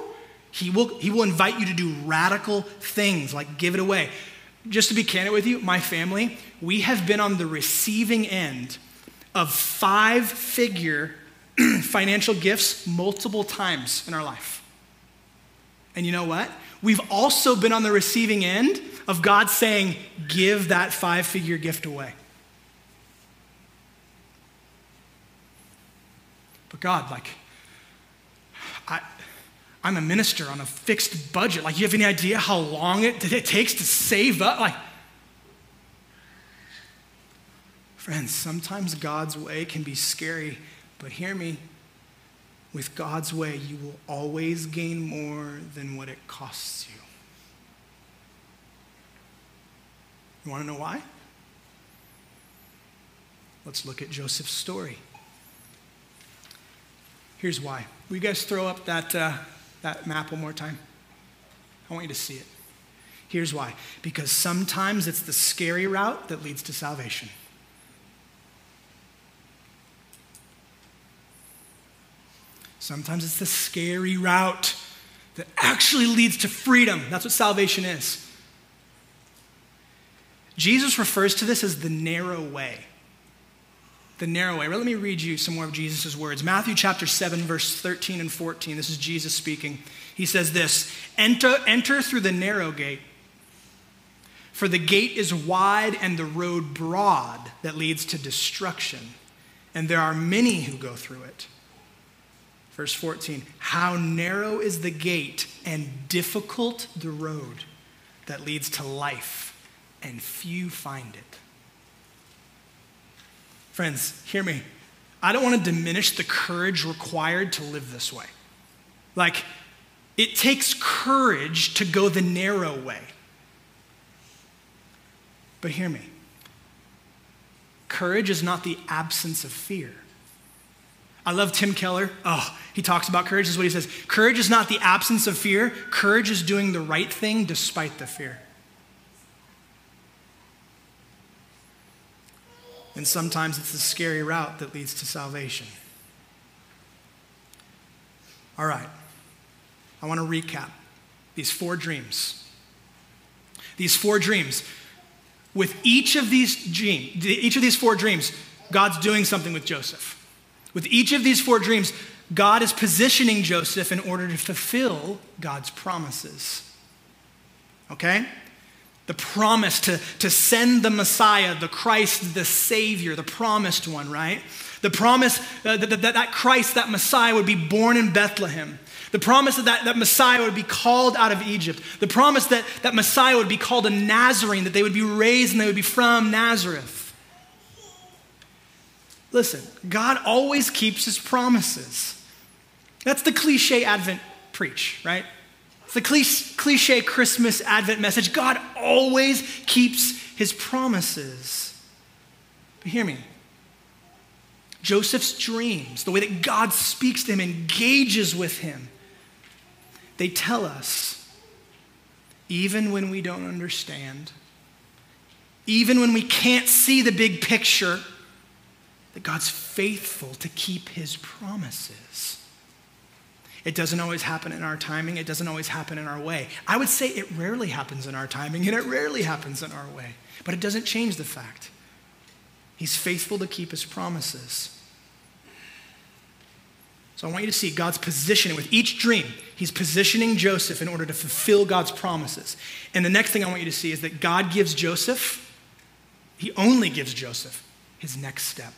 he will, he will invite you to do radical things like give it away. Just to be candid with you, my family, we have been on the receiving end of five figure financial gifts multiple times in our life. And you know what? We've also been on the receiving end of God saying, give that five figure gift away. But God, like, I, I'm a minister on a fixed budget. Like, you have any idea how long it, it takes to save up? Like, friends, sometimes God's way can be scary, but hear me. With God's way, you will always gain more than what it costs you. You want to know why? Let's look at Joseph's story. Here's why. Will you guys throw up that, uh, that map one more time? I want you to see it. Here's why. Because sometimes it's the scary route that leads to salvation. Sometimes it's the scary route that actually leads to freedom. That's what salvation is. Jesus refers to this as the narrow way the narrow way. Let me read you some more of Jesus' words. Matthew chapter 7, verse 13 and 14. This is Jesus speaking. He says this enter, enter through the narrow gate, for the gate is wide and the road broad that leads to destruction, and there are many who go through it. Verse 14 How narrow is the gate and difficult the road that leads to life, and few find it. Friends, hear me. I don't want to diminish the courage required to live this way. Like, it takes courage to go the narrow way. But hear me. Courage is not the absence of fear. I love Tim Keller. Oh, he talks about courage. This is what he says Courage is not the absence of fear, courage is doing the right thing despite the fear. And sometimes it's the scary route that leads to salvation. All right, I want to recap these four dreams. These four dreams. With each of these dreams, each of these four dreams, God's doing something with Joseph. With each of these four dreams, God is positioning Joseph in order to fulfill God's promises. Okay? the promise to, to send the Messiah, the Christ, the Savior, the promised one, right? The promise uh, that, that, that Christ, that Messiah, would be born in Bethlehem. The promise that, that that Messiah would be called out of Egypt. The promise that that Messiah would be called a Nazarene, that they would be raised and they would be from Nazareth. Listen, God always keeps his promises. That's the cliche Advent preach, right? the cliche Christmas Advent message God always keeps his promises. But hear me. Joseph's dreams, the way that God speaks to him, engages with him, they tell us, even when we don't understand, even when we can't see the big picture, that God's faithful to keep his promises. It doesn't always happen in our timing, it doesn't always happen in our way. I would say it rarely happens in our timing, and it rarely happens in our way. But it doesn't change the fact he's faithful to keep his promises. So I want you to see God's positioning with each dream. He's positioning Joseph in order to fulfill God's promises. And the next thing I want you to see is that God gives Joseph, he only gives Joseph his next step.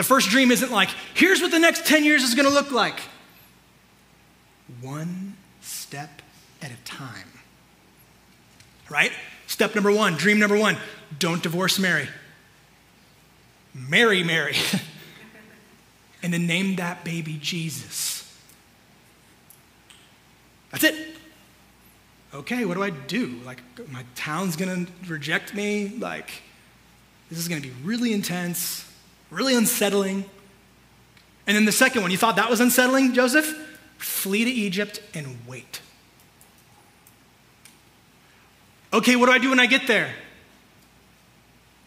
The first dream isn't like, here's what the next 10 years is going to look like. One step at a time. Right? Step number one, dream number one don't divorce Mary. Marry Mary. and then name that baby Jesus. That's it. Okay, what do I do? Like, my town's gonna reject me? Like, this is gonna be really intense, really unsettling. And then the second one, you thought that was unsettling, Joseph? Flee to Egypt and wait. Okay, what do I do when I get there?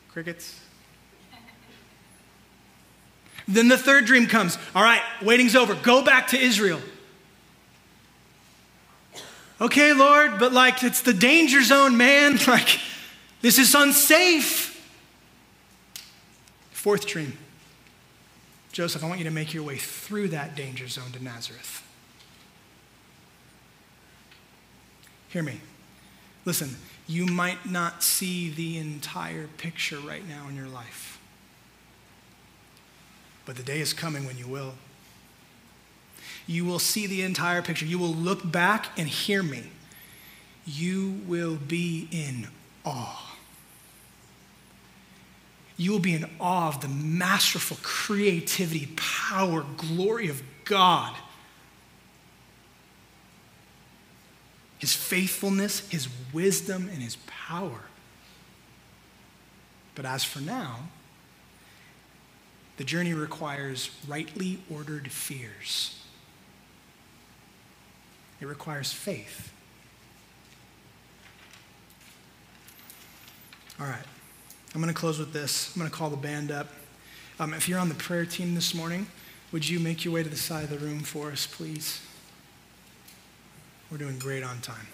Crickets. Then the third dream comes. All right, waiting's over. Go back to Israel. Okay, Lord, but like it's the danger zone, man. Like this is unsafe. Fourth dream. Joseph, I want you to make your way through that danger zone to Nazareth. Hear me. Listen, you might not see the entire picture right now in your life. But the day is coming when you will. You will see the entire picture. You will look back and hear me. You will be in awe. You will be in awe of the masterful creativity, power, glory of God. His faithfulness, His wisdom, and His power. But as for now, the journey requires rightly ordered fears. It requires faith. All right, I'm going to close with this. I'm going to call the band up. Um, if you're on the prayer team this morning, would you make your way to the side of the room for us, please? We're doing great on time.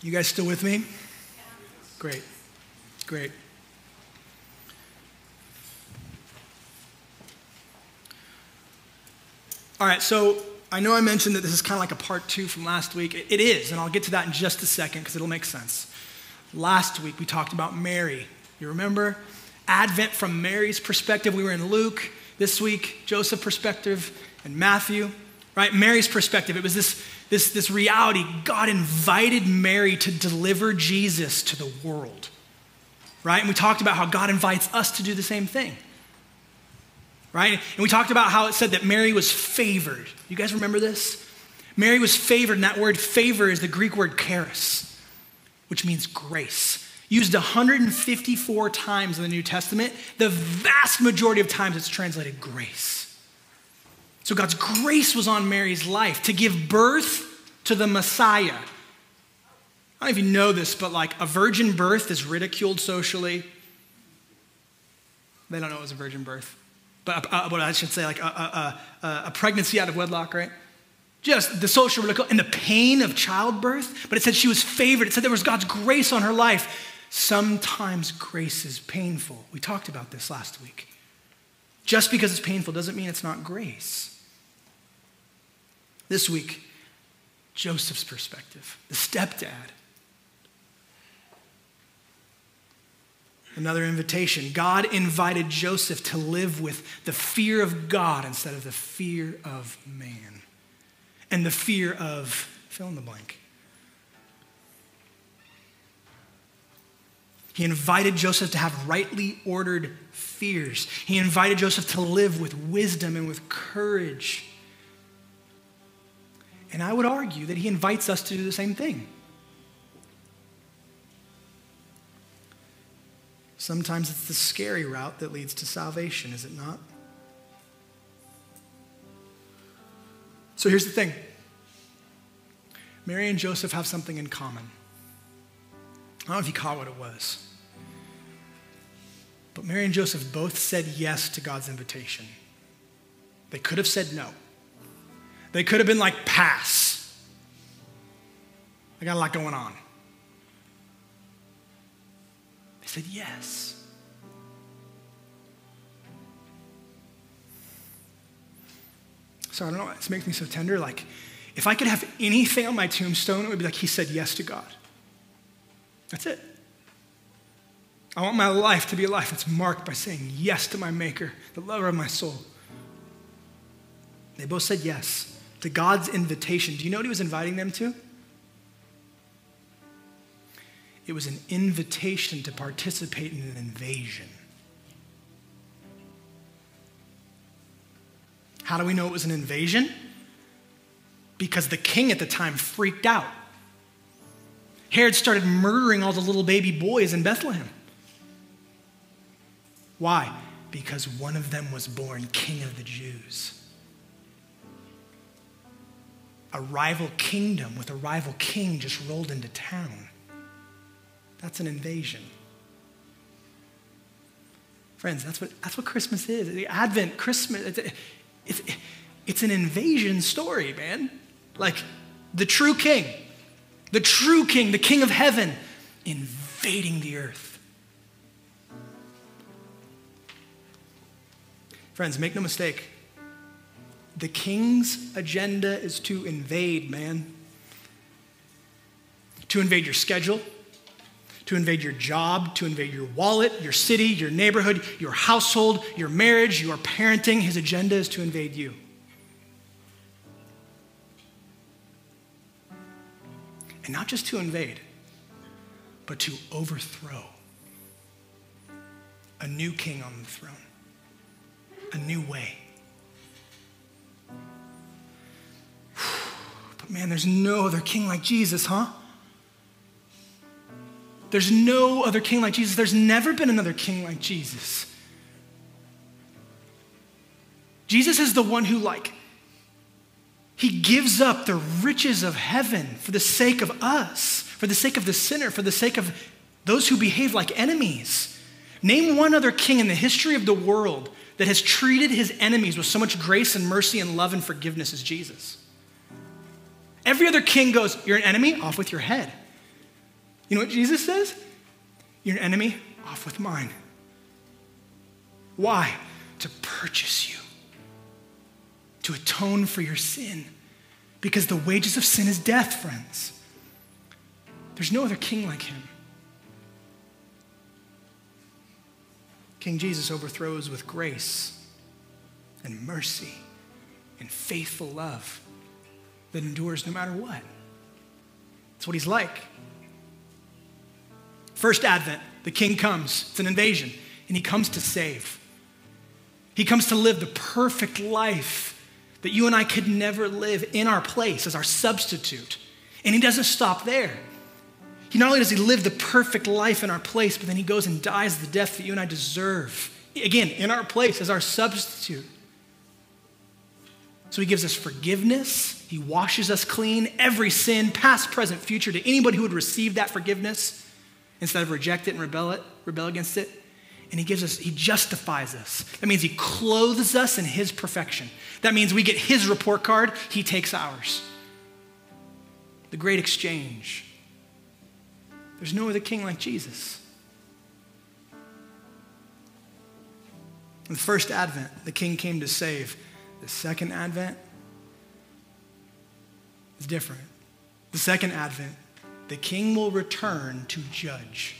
You guys still with me? Great. Great. All right, so I know I mentioned that this is kind of like a part two from last week. It is, and I'll get to that in just a second because it'll make sense. Last week we talked about Mary. You remember? Advent from Mary's perspective. We were in Luke. This week, Joseph perspective and Matthew. Right? Mary's perspective. It was this, this, this reality. God invited Mary to deliver Jesus to the world. Right? And we talked about how God invites us to do the same thing right? And we talked about how it said that Mary was favored. You guys remember this? Mary was favored, and that word favor is the Greek word charis, which means grace. Used 154 times in the New Testament. The vast majority of times it's translated grace. So God's grace was on Mary's life to give birth to the Messiah. I don't know if you know this, but like a virgin birth is ridiculed socially. They don't know it was a virgin birth but uh, what I should say, like a, a, a, a, pregnancy out of wedlock, right? Just the social and the pain of childbirth. But it said she was favored. It said there was God's grace on her life. Sometimes grace is painful. We talked about this last week. Just because it's painful doesn't mean it's not grace. This week, Joseph's perspective, the stepdad. Another invitation. God invited Joseph to live with the fear of God instead of the fear of man and the fear of fill in the blank. He invited Joseph to have rightly ordered fears. He invited Joseph to live with wisdom and with courage. And I would argue that he invites us to do the same thing. Sometimes it's the scary route that leads to salvation, is it not? So here's the thing Mary and Joseph have something in common. I don't know if you caught what it was. But Mary and Joseph both said yes to God's invitation. They could have said no. They could have been like, pass. I got a lot going on. They said yes. So I don't know, this makes me so tender. Like, if I could have anything on my tombstone, it would be like, he said yes to God. That's it. I want my life to be a life that's marked by saying yes to my Maker, the lover of my soul. They both said yes to God's invitation. Do you know what he was inviting them to? It was an invitation to participate in an invasion. How do we know it was an invasion? Because the king at the time freaked out. Herod started murdering all the little baby boys in Bethlehem. Why? Because one of them was born king of the Jews. A rival kingdom with a rival king just rolled into town. That's an invasion. Friends, that's what, that's what Christmas is. The Advent, Christmas, it's, it's, an invasion story, man. Like the true king, the true king, the king of heaven, invading the earth. Friends, make no mistake. The king's agenda is to invade, man. To invade your schedule, to invade your job, to invade your wallet, your city, your neighborhood, your household, your marriage, your parenting. His agenda is to invade you. And not just to invade, but to overthrow a new king on the throne a new way. But man, there's no other king like Jesus, huh? There's no other king like Jesus. There's never been another king like Jesus. Jesus is the one who, like, he gives up the riches of heaven for the sake of us, for the sake of the sinner, for the sake of those who behave like enemies. Name one other king in the history of the world that has treated his enemies with so much grace and mercy and love and forgiveness as Jesus. Every other king goes, You're an enemy? Off with your head. You know what Jesus says? You're an enemy? Off with mine. Why? To purchase you, to atone for your sin. Because the wages of sin is death, friends. There's no other king like him. King Jesus overthrows with grace and mercy and faithful love that endures no matter what. That's what he's like. First Advent, the king comes, it's an invasion, and he comes to save. He comes to live the perfect life that you and I could never live in our place as our substitute. And he doesn't stop there. He not only does he live the perfect life in our place, but then he goes and dies the death that you and I deserve. Again, in our place as our substitute. So he gives us forgiveness. He washes us clean, every sin, past, present, future, to anybody who would receive that forgiveness instead of reject it and rebel it, rebel against it. And he gives us, he justifies us. That means he clothes us in his perfection. That means we get his report card, he takes ours. The great exchange. There's no other king like Jesus. In the first advent, the king came to save. The second advent is different. The second advent, the king will return to judge.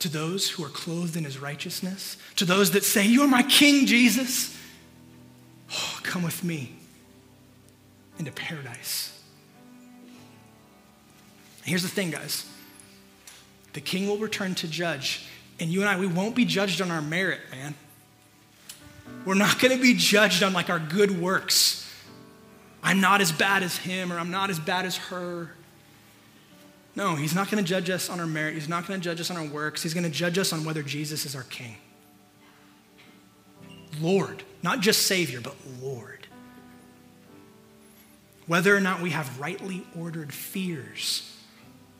To those who are clothed in his righteousness, to those that say, You are my king, Jesus, oh, come with me into paradise. Here's the thing, guys the king will return to judge, and you and I, we won't be judged on our merit, man. We're not going to be judged on like our good works. I'm not as bad as him, or I'm not as bad as her. No, he's not going to judge us on our merit. He's not going to judge us on our works. He's going to judge us on whether Jesus is our king. Lord, not just Savior, but Lord. Whether or not we have rightly ordered fears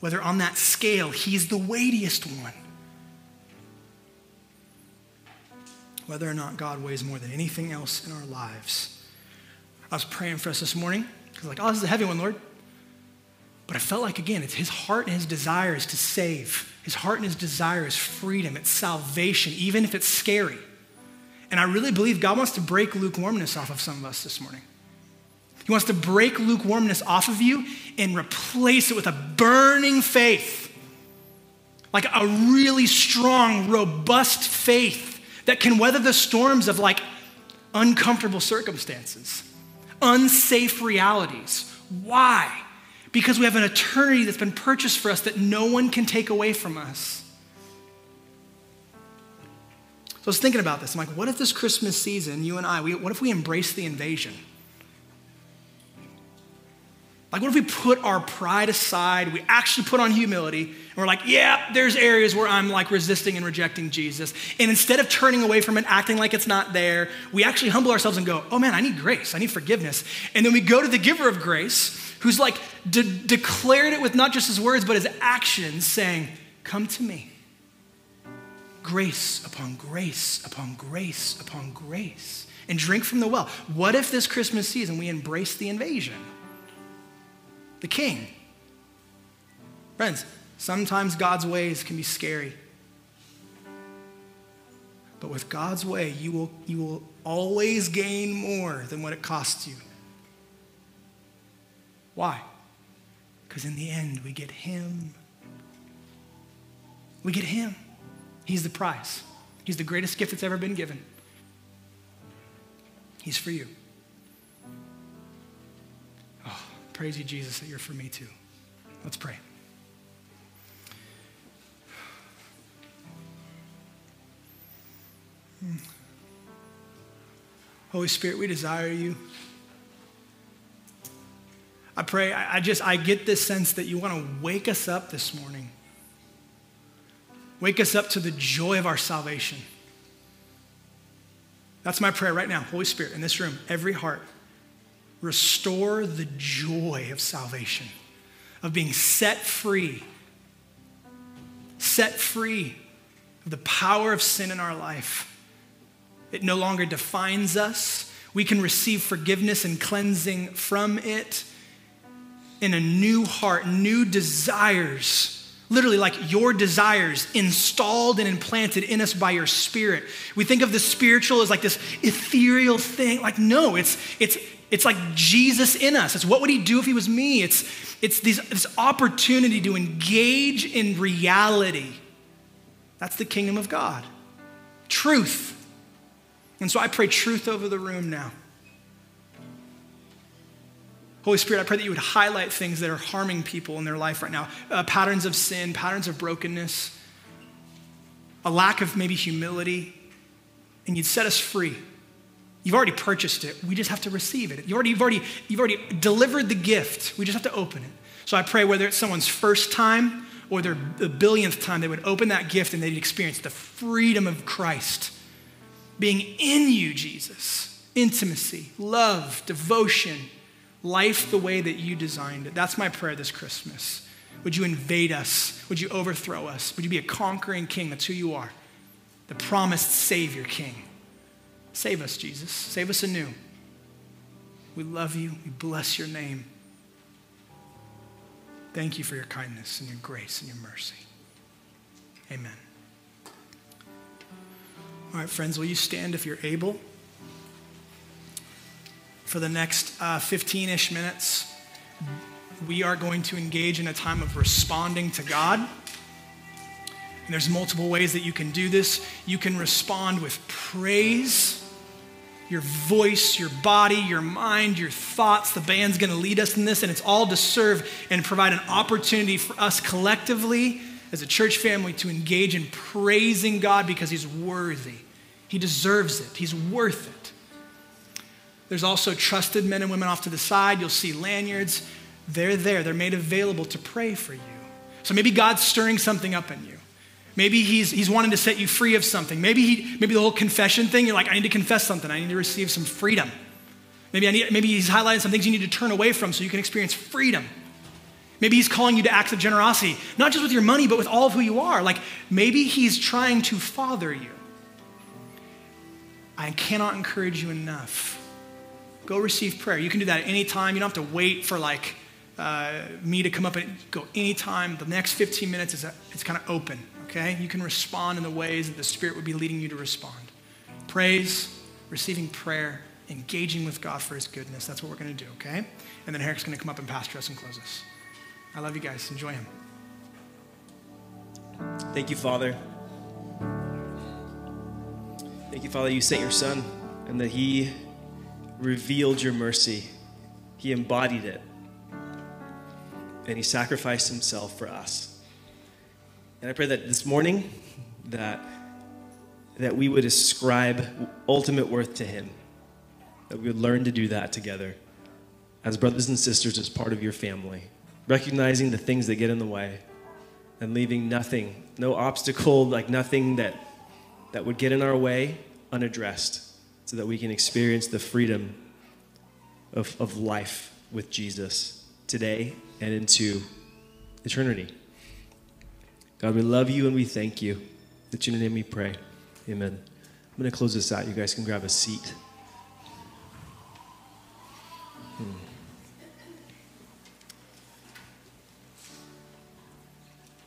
whether on that scale he's the weightiest one. Whether or not God weighs more than anything else in our lives. I was praying for us this morning because, like, oh, this is a heavy one, Lord. But I felt like, again, it's his heart and his desire is to save. His heart and his desire is freedom, it's salvation, even if it's scary. And I really believe God wants to break lukewarmness off of some of us this morning. He wants to break lukewarmness off of you and replace it with a burning faith. Like a really strong, robust faith that can weather the storms of like uncomfortable circumstances, unsafe realities. Why? Because we have an eternity that's been purchased for us that no one can take away from us. So I was thinking about this. I'm like, what if this Christmas season, you and I, we, what if we embrace the invasion? Like, what if we put our pride aside? We actually put on humility, we're like, yeah, there's areas where I'm like resisting and rejecting Jesus. And instead of turning away from it, acting like it's not there, we actually humble ourselves and go, oh man, I need grace. I need forgiveness. And then we go to the giver of grace, who's like de- declared it with not just his words, but his actions, saying, come to me. Grace upon grace upon grace upon grace. And drink from the well. What if this Christmas season we embrace the invasion? the king. Friends, sometimes God's ways can be scary. But with God's way, you will, you will always gain more than what it costs you. Why? Because in the end, we get Him. We get Him. He's the prize, He's the greatest gift that's ever been given. He's for you. Oh, praise you, Jesus, that you're for me too. Let's pray. Holy Spirit, we desire you. I pray, I just, I get this sense that you want to wake us up this morning. Wake us up to the joy of our salvation. That's my prayer right now. Holy Spirit, in this room, every heart, restore the joy of salvation, of being set free, set free of the power of sin in our life. It no longer defines us. We can receive forgiveness and cleansing from it in a new heart, new desires literally like your desires installed and implanted in us by your spirit. We think of the spiritual as like this ethereal thing. Like, no, it's, it's, it's like Jesus in us. It's what would he do if he was me? It's, it's these, this opportunity to engage in reality. That's the kingdom of God. Truth. And so I pray truth over the room now. Holy Spirit, I pray that you would highlight things that are harming people in their life right now uh, patterns of sin, patterns of brokenness, a lack of maybe humility, and you'd set us free You've already purchased it. We just have to receive it. You've already, you've, already, you've already delivered the gift. We just have to open it. So I pray whether it's someone's first time or their the billionth time, they would open that gift and they'd experience the freedom of Christ being in you, Jesus. Intimacy, love, devotion, life the way that you designed it. That's my prayer this Christmas. Would you invade us? Would you overthrow us? Would you be a conquering king? That's who you are. The promised Savior King. Save us, Jesus. Save us anew. We love you. We bless your name. Thank you for your kindness and your grace and your mercy. Amen. All right, friends, will you stand if you're able? For the next 15 uh, ish minutes, we are going to engage in a time of responding to God. And there's multiple ways that you can do this. You can respond with praise, your voice, your body, your mind, your thoughts. The band's going to lead us in this, and it's all to serve and provide an opportunity for us collectively as a church family to engage in praising God because He's worthy. He deserves it, He's worth it. There's also trusted men and women off to the side. You'll see lanyards. They're there, they're made available to pray for you. So maybe God's stirring something up in you. Maybe he's, he's wanting to set you free of something. Maybe, he, maybe the whole confession thing, you're like, I need to confess something. I need to receive some freedom. Maybe, I need, maybe he's highlighting some things you need to turn away from so you can experience freedom. Maybe he's calling you to acts of generosity, not just with your money, but with all of who you are. Like maybe he's trying to father you. I cannot encourage you enough. Go receive prayer. You can do that at any time. You don't have to wait for like uh, me to come up and go anytime. The next 15 minutes is a, it's kind of open. Okay, you can respond in the ways that the Spirit would be leading you to respond. Praise, receiving prayer, engaging with God for His goodness. That's what we're going to do. Okay, and then Eric's going to come up and pastor us and close us. I love you guys. Enjoy him. Thank you, Father. Thank you, Father, you sent your Son and that He revealed your mercy. He embodied it. And He sacrificed Himself for us. And I pray that this morning, that, that we would ascribe ultimate worth to Him, that we would learn to do that together as brothers and sisters, as part of your family, recognizing the things that get in the way and leaving nothing, no obstacle, like nothing that that would get in our way unaddressed so that we can experience the freedom of, of life with Jesus today and into eternity. God, we love you and we thank you. That in your name we pray. Amen. I'm going to close this out. You guys can grab a seat.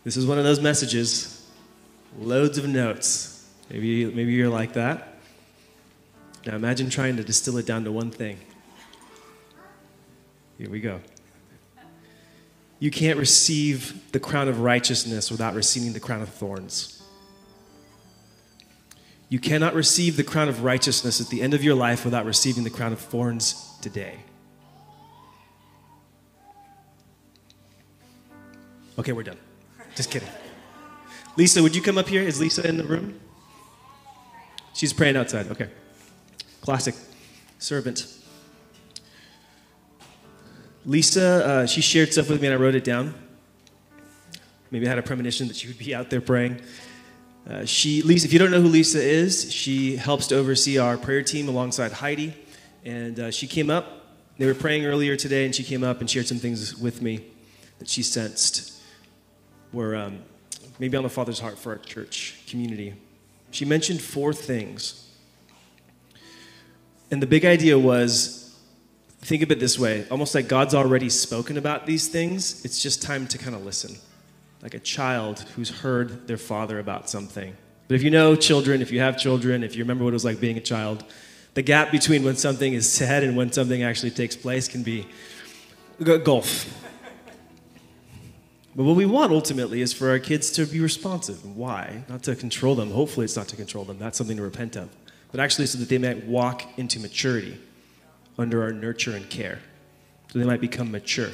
This is one of those messages, loads of notes. Maybe, maybe you're like that. Now imagine trying to distill it down to one thing. Here we go. You can't receive the crown of righteousness without receiving the crown of thorns. You cannot receive the crown of righteousness at the end of your life without receiving the crown of thorns today. Okay, we're done. Just kidding. Lisa, would you come up here? Is Lisa in the room? She's praying outside. Okay. Classic. Servant. Lisa, uh, she shared stuff with me and I wrote it down. Maybe I had a premonition that she would be out there praying. Uh, she, Lisa, if you don't know who Lisa is, she helps to oversee our prayer team alongside Heidi. And uh, she came up. They were praying earlier today, and she came up and shared some things with me that she sensed were um, maybe on the Father's heart for our church community. She mentioned four things. And the big idea was think of it this way almost like God's already spoken about these things. It's just time to kind of listen. Like a child who's heard their father about something. But if you know children, if you have children, if you remember what it was like being a child, the gap between when something is said and when something actually takes place can be a gulf. But what we want ultimately is for our kids to be responsive. Why? Not to control them. Hopefully, it's not to control them. That's something to repent of. But actually, so that they might walk into maturity under our nurture and care. So they might become mature.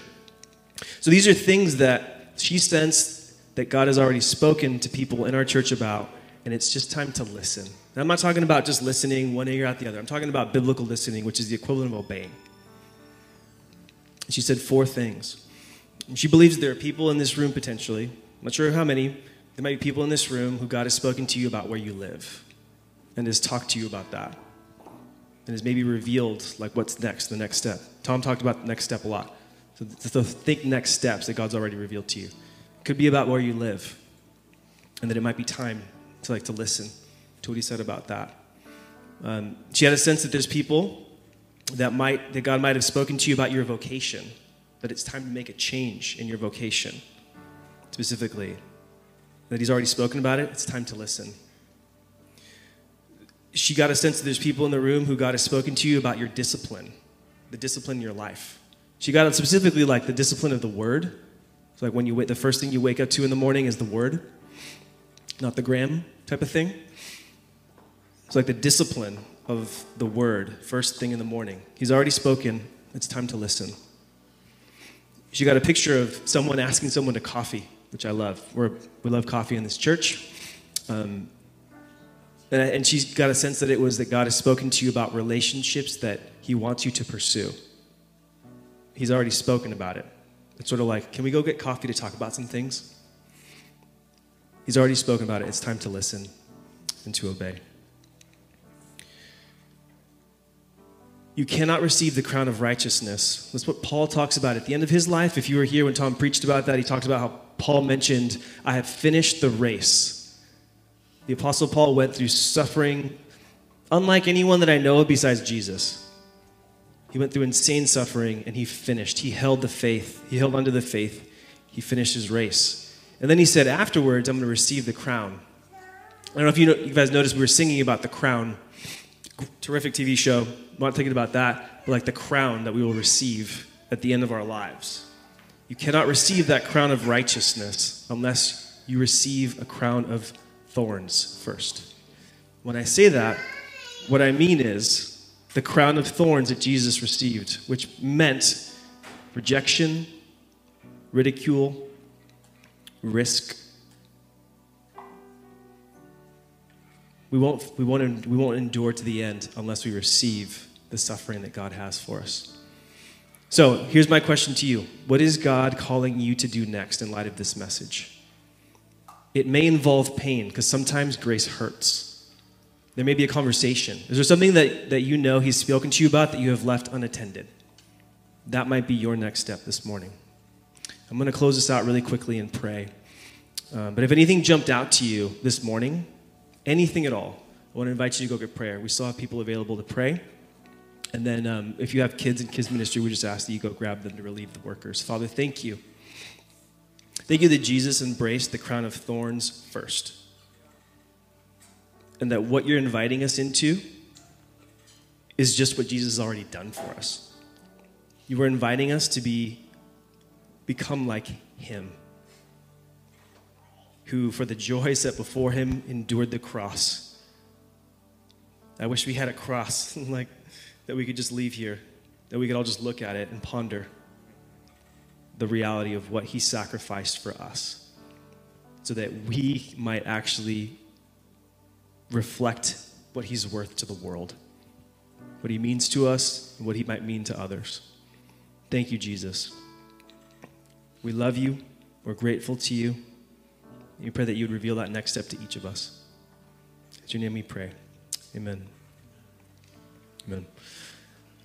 So these are things that she sensed that God has already spoken to people in our church about, and it's just time to listen. And I'm not talking about just listening one ear out the other. I'm talking about biblical listening, which is the equivalent of obeying. She said four things. She believes there are people in this room potentially, I'm not sure how many, there might be people in this room who God has spoken to you about where you live and has talked to you about that and has maybe revealed like what's next, the next step. Tom talked about the next step a lot. So, think next steps that God's already revealed to you. Could be about where you live and that it might be time to like to listen to what he said about that. Um, she had a sense that there's people that might that God might have spoken to you about your vocation that it's time to make a change in your vocation, specifically. That he's already spoken about it, it's time to listen. She got a sense that there's people in the room who God has spoken to you about your discipline, the discipline in your life. She got it specifically like the discipline of the word. It's like when you wait, the first thing you wake up to in the morning is the word, not the gram type of thing. It's like the discipline of the word, first thing in the morning. He's already spoken, it's time to listen. She got a picture of someone asking someone to coffee, which I love. We're, we love coffee in this church. Um, and, and she's got a sense that it was that God has spoken to you about relationships that He wants you to pursue. He's already spoken about it. It's sort of like, can we go get coffee to talk about some things? He's already spoken about it. It's time to listen and to obey. You cannot receive the crown of righteousness. That's what Paul talks about at the end of his life. If you were here when Tom preached about that, he talked about how Paul mentioned, I have finished the race. The Apostle Paul went through suffering unlike anyone that I know besides Jesus. He went through insane suffering and he finished. He held the faith, he held onto the faith, he finished his race. And then he said, Afterwards, I'm going to receive the crown. I don't know if you, know, you guys noticed we were singing about the crown. Terrific TV show. I'm not thinking about that, but like the crown that we will receive at the end of our lives. You cannot receive that crown of righteousness unless you receive a crown of thorns first. When I say that, what I mean is the crown of thorns that Jesus received, which meant rejection, ridicule, risk. We won't, we, won't, we won't endure to the end unless we receive the suffering that God has for us. So here's my question to you What is God calling you to do next in light of this message? It may involve pain because sometimes grace hurts. There may be a conversation. Is there something that, that you know He's spoken to you about that you have left unattended? That might be your next step this morning. I'm going to close this out really quickly and pray. Um, but if anything jumped out to you this morning, anything at all, I want to invite you to go get prayer. We still have people available to pray. And then um, if you have kids in kids ministry, we just ask that you go grab them to relieve the workers. Father, thank you. Thank you that Jesus embraced the crown of thorns first. And that what you're inviting us into is just what Jesus has already done for us. You are inviting us to be become like him who for the joy set before him endured the cross. I wish we had a cross like that we could just leave here, that we could all just look at it and ponder the reality of what he sacrificed for us so that we might actually reflect what he's worth to the world, what he means to us, and what he might mean to others. Thank you, Jesus. We love you. We're grateful to you. We pray that you would reveal that next step to each of us. In your name we pray. Amen. Amen.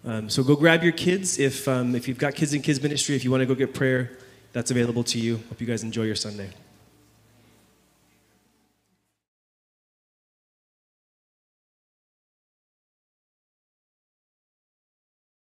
Um, so go grab your kids. If, um, if you've got kids in kids ministry, if you want to go get prayer, that's available to you. Hope you guys enjoy your Sunday.